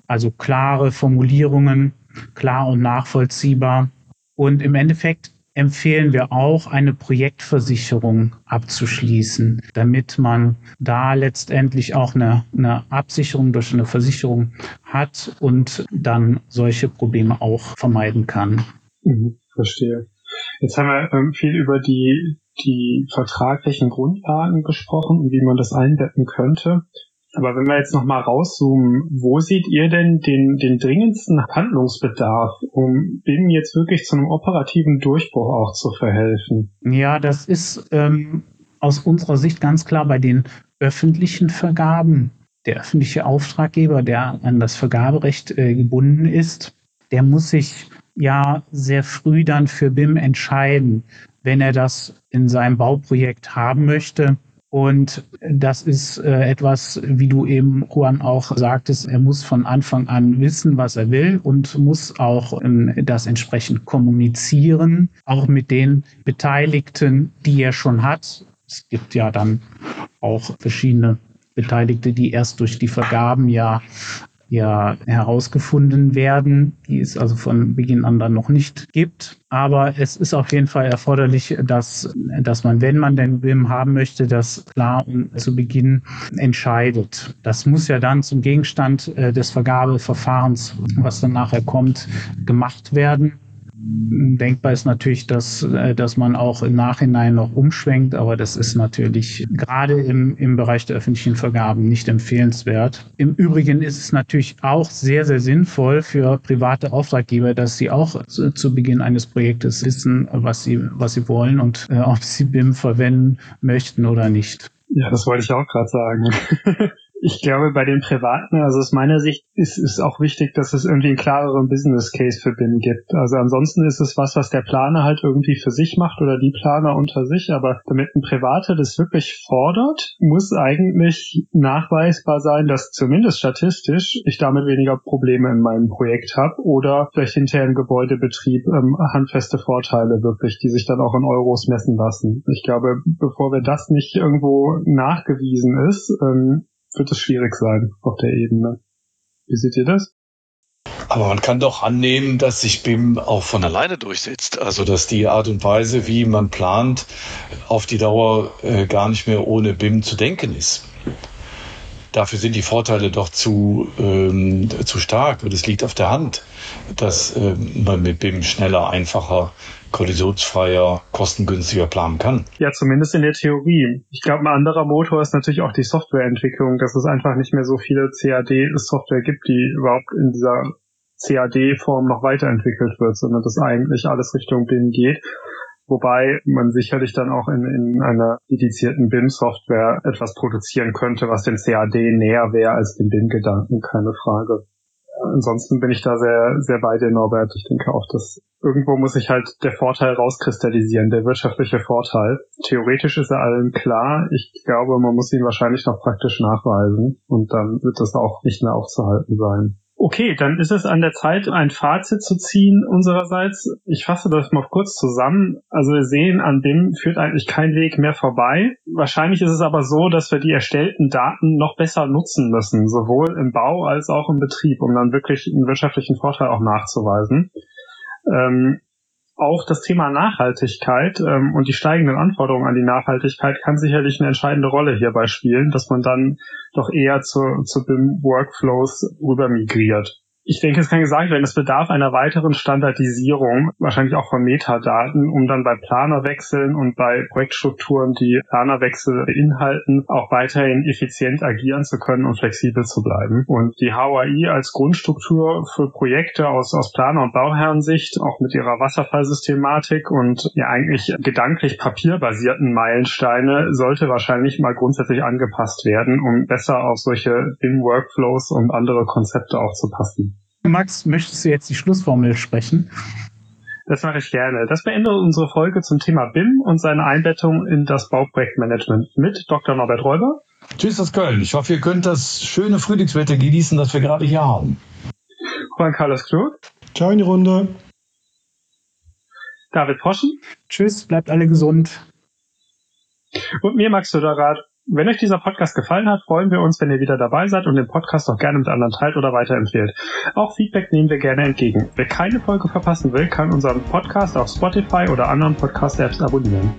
Also klare Formulierungen, klar und nachvollziehbar. Und im Endeffekt empfehlen wir auch, eine Projektversicherung abzuschließen, damit man da letztendlich auch eine, eine Absicherung durch eine Versicherung hat und dann solche Probleme auch vermeiden kann. Mhm, verstehe. Jetzt haben wir ähm, viel über die, die vertraglichen Grundlagen gesprochen und wie man das einbetten könnte. Aber wenn wir jetzt nochmal rauszoomen, wo seht ihr denn den, den dringendsten Handlungsbedarf, um BIM jetzt wirklich zu einem operativen Durchbruch auch zu verhelfen? Ja, das ist ähm, aus unserer Sicht ganz klar bei den öffentlichen Vergaben. Der öffentliche Auftraggeber, der an das Vergaberecht äh, gebunden ist, der muss sich ja sehr früh dann für BIM entscheiden. wenn er das in seinem Bauprojekt haben möchte. Und das ist äh, etwas, wie du eben, Juan, auch sagtest, er muss von Anfang an wissen, was er will und muss auch ähm, das entsprechend kommunizieren, auch mit den Beteiligten, die er schon hat. Es gibt ja dann auch verschiedene Beteiligte, die erst durch die Vergaben ja ja herausgefunden werden, die es also von Beginn an dann noch nicht gibt. Aber es ist auf jeden Fall erforderlich, dass, dass man, wenn man den BIM haben möchte, das klar und zu Beginn entscheidet. Das muss ja dann zum Gegenstand äh, des Vergabeverfahrens, was dann nachher kommt, gemacht werden. Denkbar ist natürlich, dass, äh, dass man auch im Nachhinein noch umschwenkt, aber das ist natürlich gerade im, im Bereich der öffentlichen Vergaben nicht empfehlenswert. Im Übrigen ist es natürlich auch sehr, sehr sinnvoll für private Auftraggeber, dass sie auch zu, zu Beginn eines Projektes wissen, was sie, was sie wollen und äh, ob sie BIM verwenden möchten oder nicht. Ja, das wollte ich auch gerade sagen. [laughs] Ich glaube, bei den Privaten, also aus meiner Sicht, ist es auch wichtig, dass es irgendwie einen klareren Business Case für BIM gibt. Also ansonsten ist es was, was der Planer halt irgendwie für sich macht oder die Planer unter sich. Aber damit ein Privater das wirklich fordert, muss eigentlich nachweisbar sein, dass zumindest statistisch ich damit weniger Probleme in meinem Projekt habe oder vielleicht hinterher im Gebäudebetrieb ähm, handfeste Vorteile wirklich, die sich dann auch in Euros messen lassen. Ich glaube, bevor wir das nicht irgendwo nachgewiesen ist, ähm, wird es schwierig sein auf der Ebene. Wie seht ihr das? Aber man kann doch annehmen, dass sich BIM auch von alleine durchsetzt. Also dass die Art und Weise, wie man plant, auf die Dauer äh, gar nicht mehr ohne BIM zu denken ist. Dafür sind die Vorteile doch zu, ähm, zu stark. Und es liegt auf der Hand, dass ähm, man mit BIM schneller, einfacher kollisionsfreier, kostengünstiger planen kann. Ja, zumindest in der Theorie. Ich glaube, ein anderer Motor ist natürlich auch die Softwareentwicklung, dass es einfach nicht mehr so viele CAD-Software gibt, die überhaupt in dieser CAD-Form noch weiterentwickelt wird, sondern dass eigentlich alles Richtung BIM geht. Wobei man sicherlich dann auch in, in einer dedizierten BIM-Software etwas produzieren könnte, was dem CAD näher wäre als dem BIM-Gedanken, keine Frage ansonsten bin ich da sehr, sehr bei dir, Norbert. Ich denke auch, dass irgendwo muss sich halt der Vorteil rauskristallisieren, der wirtschaftliche Vorteil. Theoretisch ist er allen klar. Ich glaube, man muss ihn wahrscheinlich noch praktisch nachweisen und dann wird das auch nicht mehr aufzuhalten sein. Okay, dann ist es an der Zeit, ein Fazit zu ziehen unsererseits. Ich fasse das mal kurz zusammen. Also wir sehen, an dem führt eigentlich kein Weg mehr vorbei. Wahrscheinlich ist es aber so, dass wir die erstellten Daten noch besser nutzen müssen, sowohl im Bau als auch im Betrieb, um dann wirklich einen wirtschaftlichen Vorteil auch nachzuweisen. Ähm, auch das Thema Nachhaltigkeit ähm, und die steigenden Anforderungen an die Nachhaltigkeit kann sicherlich eine entscheidende Rolle hierbei spielen, dass man dann doch eher zu, zu BIM-Workflows rüber migriert ich denke, es kann gesagt werden, es bedarf einer weiteren Standardisierung, wahrscheinlich auch von Metadaten, um dann bei Planerwechseln und bei Projektstrukturen, die Planerwechsel beinhalten, auch weiterhin effizient agieren zu können und flexibel zu bleiben. Und die HAI als Grundstruktur für Projekte aus, aus Planer- und Bauherrensicht, auch mit ihrer Wasserfallsystematik und ja eigentlich gedanklich papierbasierten Meilensteine, sollte wahrscheinlich mal grundsätzlich angepasst werden, um besser auf solche BIM-Workflows und andere Konzepte auch zu passen. Max, möchtest du jetzt die Schlussformel sprechen? Das mache ich gerne. Das beendet unsere Folge zum Thema BIM und seine Einbettung in das Bauprojektmanagement mit Dr. Norbert Räuber. Tschüss aus Köln. Ich hoffe, ihr könnt das schöne Frühlingswetter genießen, das wir gerade hier haben. Juan Carlos Klug. Ciao in die Runde. David Poschen. Tschüss, bleibt alle gesund. Und mir, Max Söderrath. Wenn euch dieser Podcast gefallen hat, freuen wir uns, wenn ihr wieder dabei seid und den Podcast auch gerne mit anderen teilt oder weiterempfehlt. Auch Feedback nehmen wir gerne entgegen. Wer keine Folge verpassen will, kann unseren Podcast auf Spotify oder anderen Podcast-Apps abonnieren.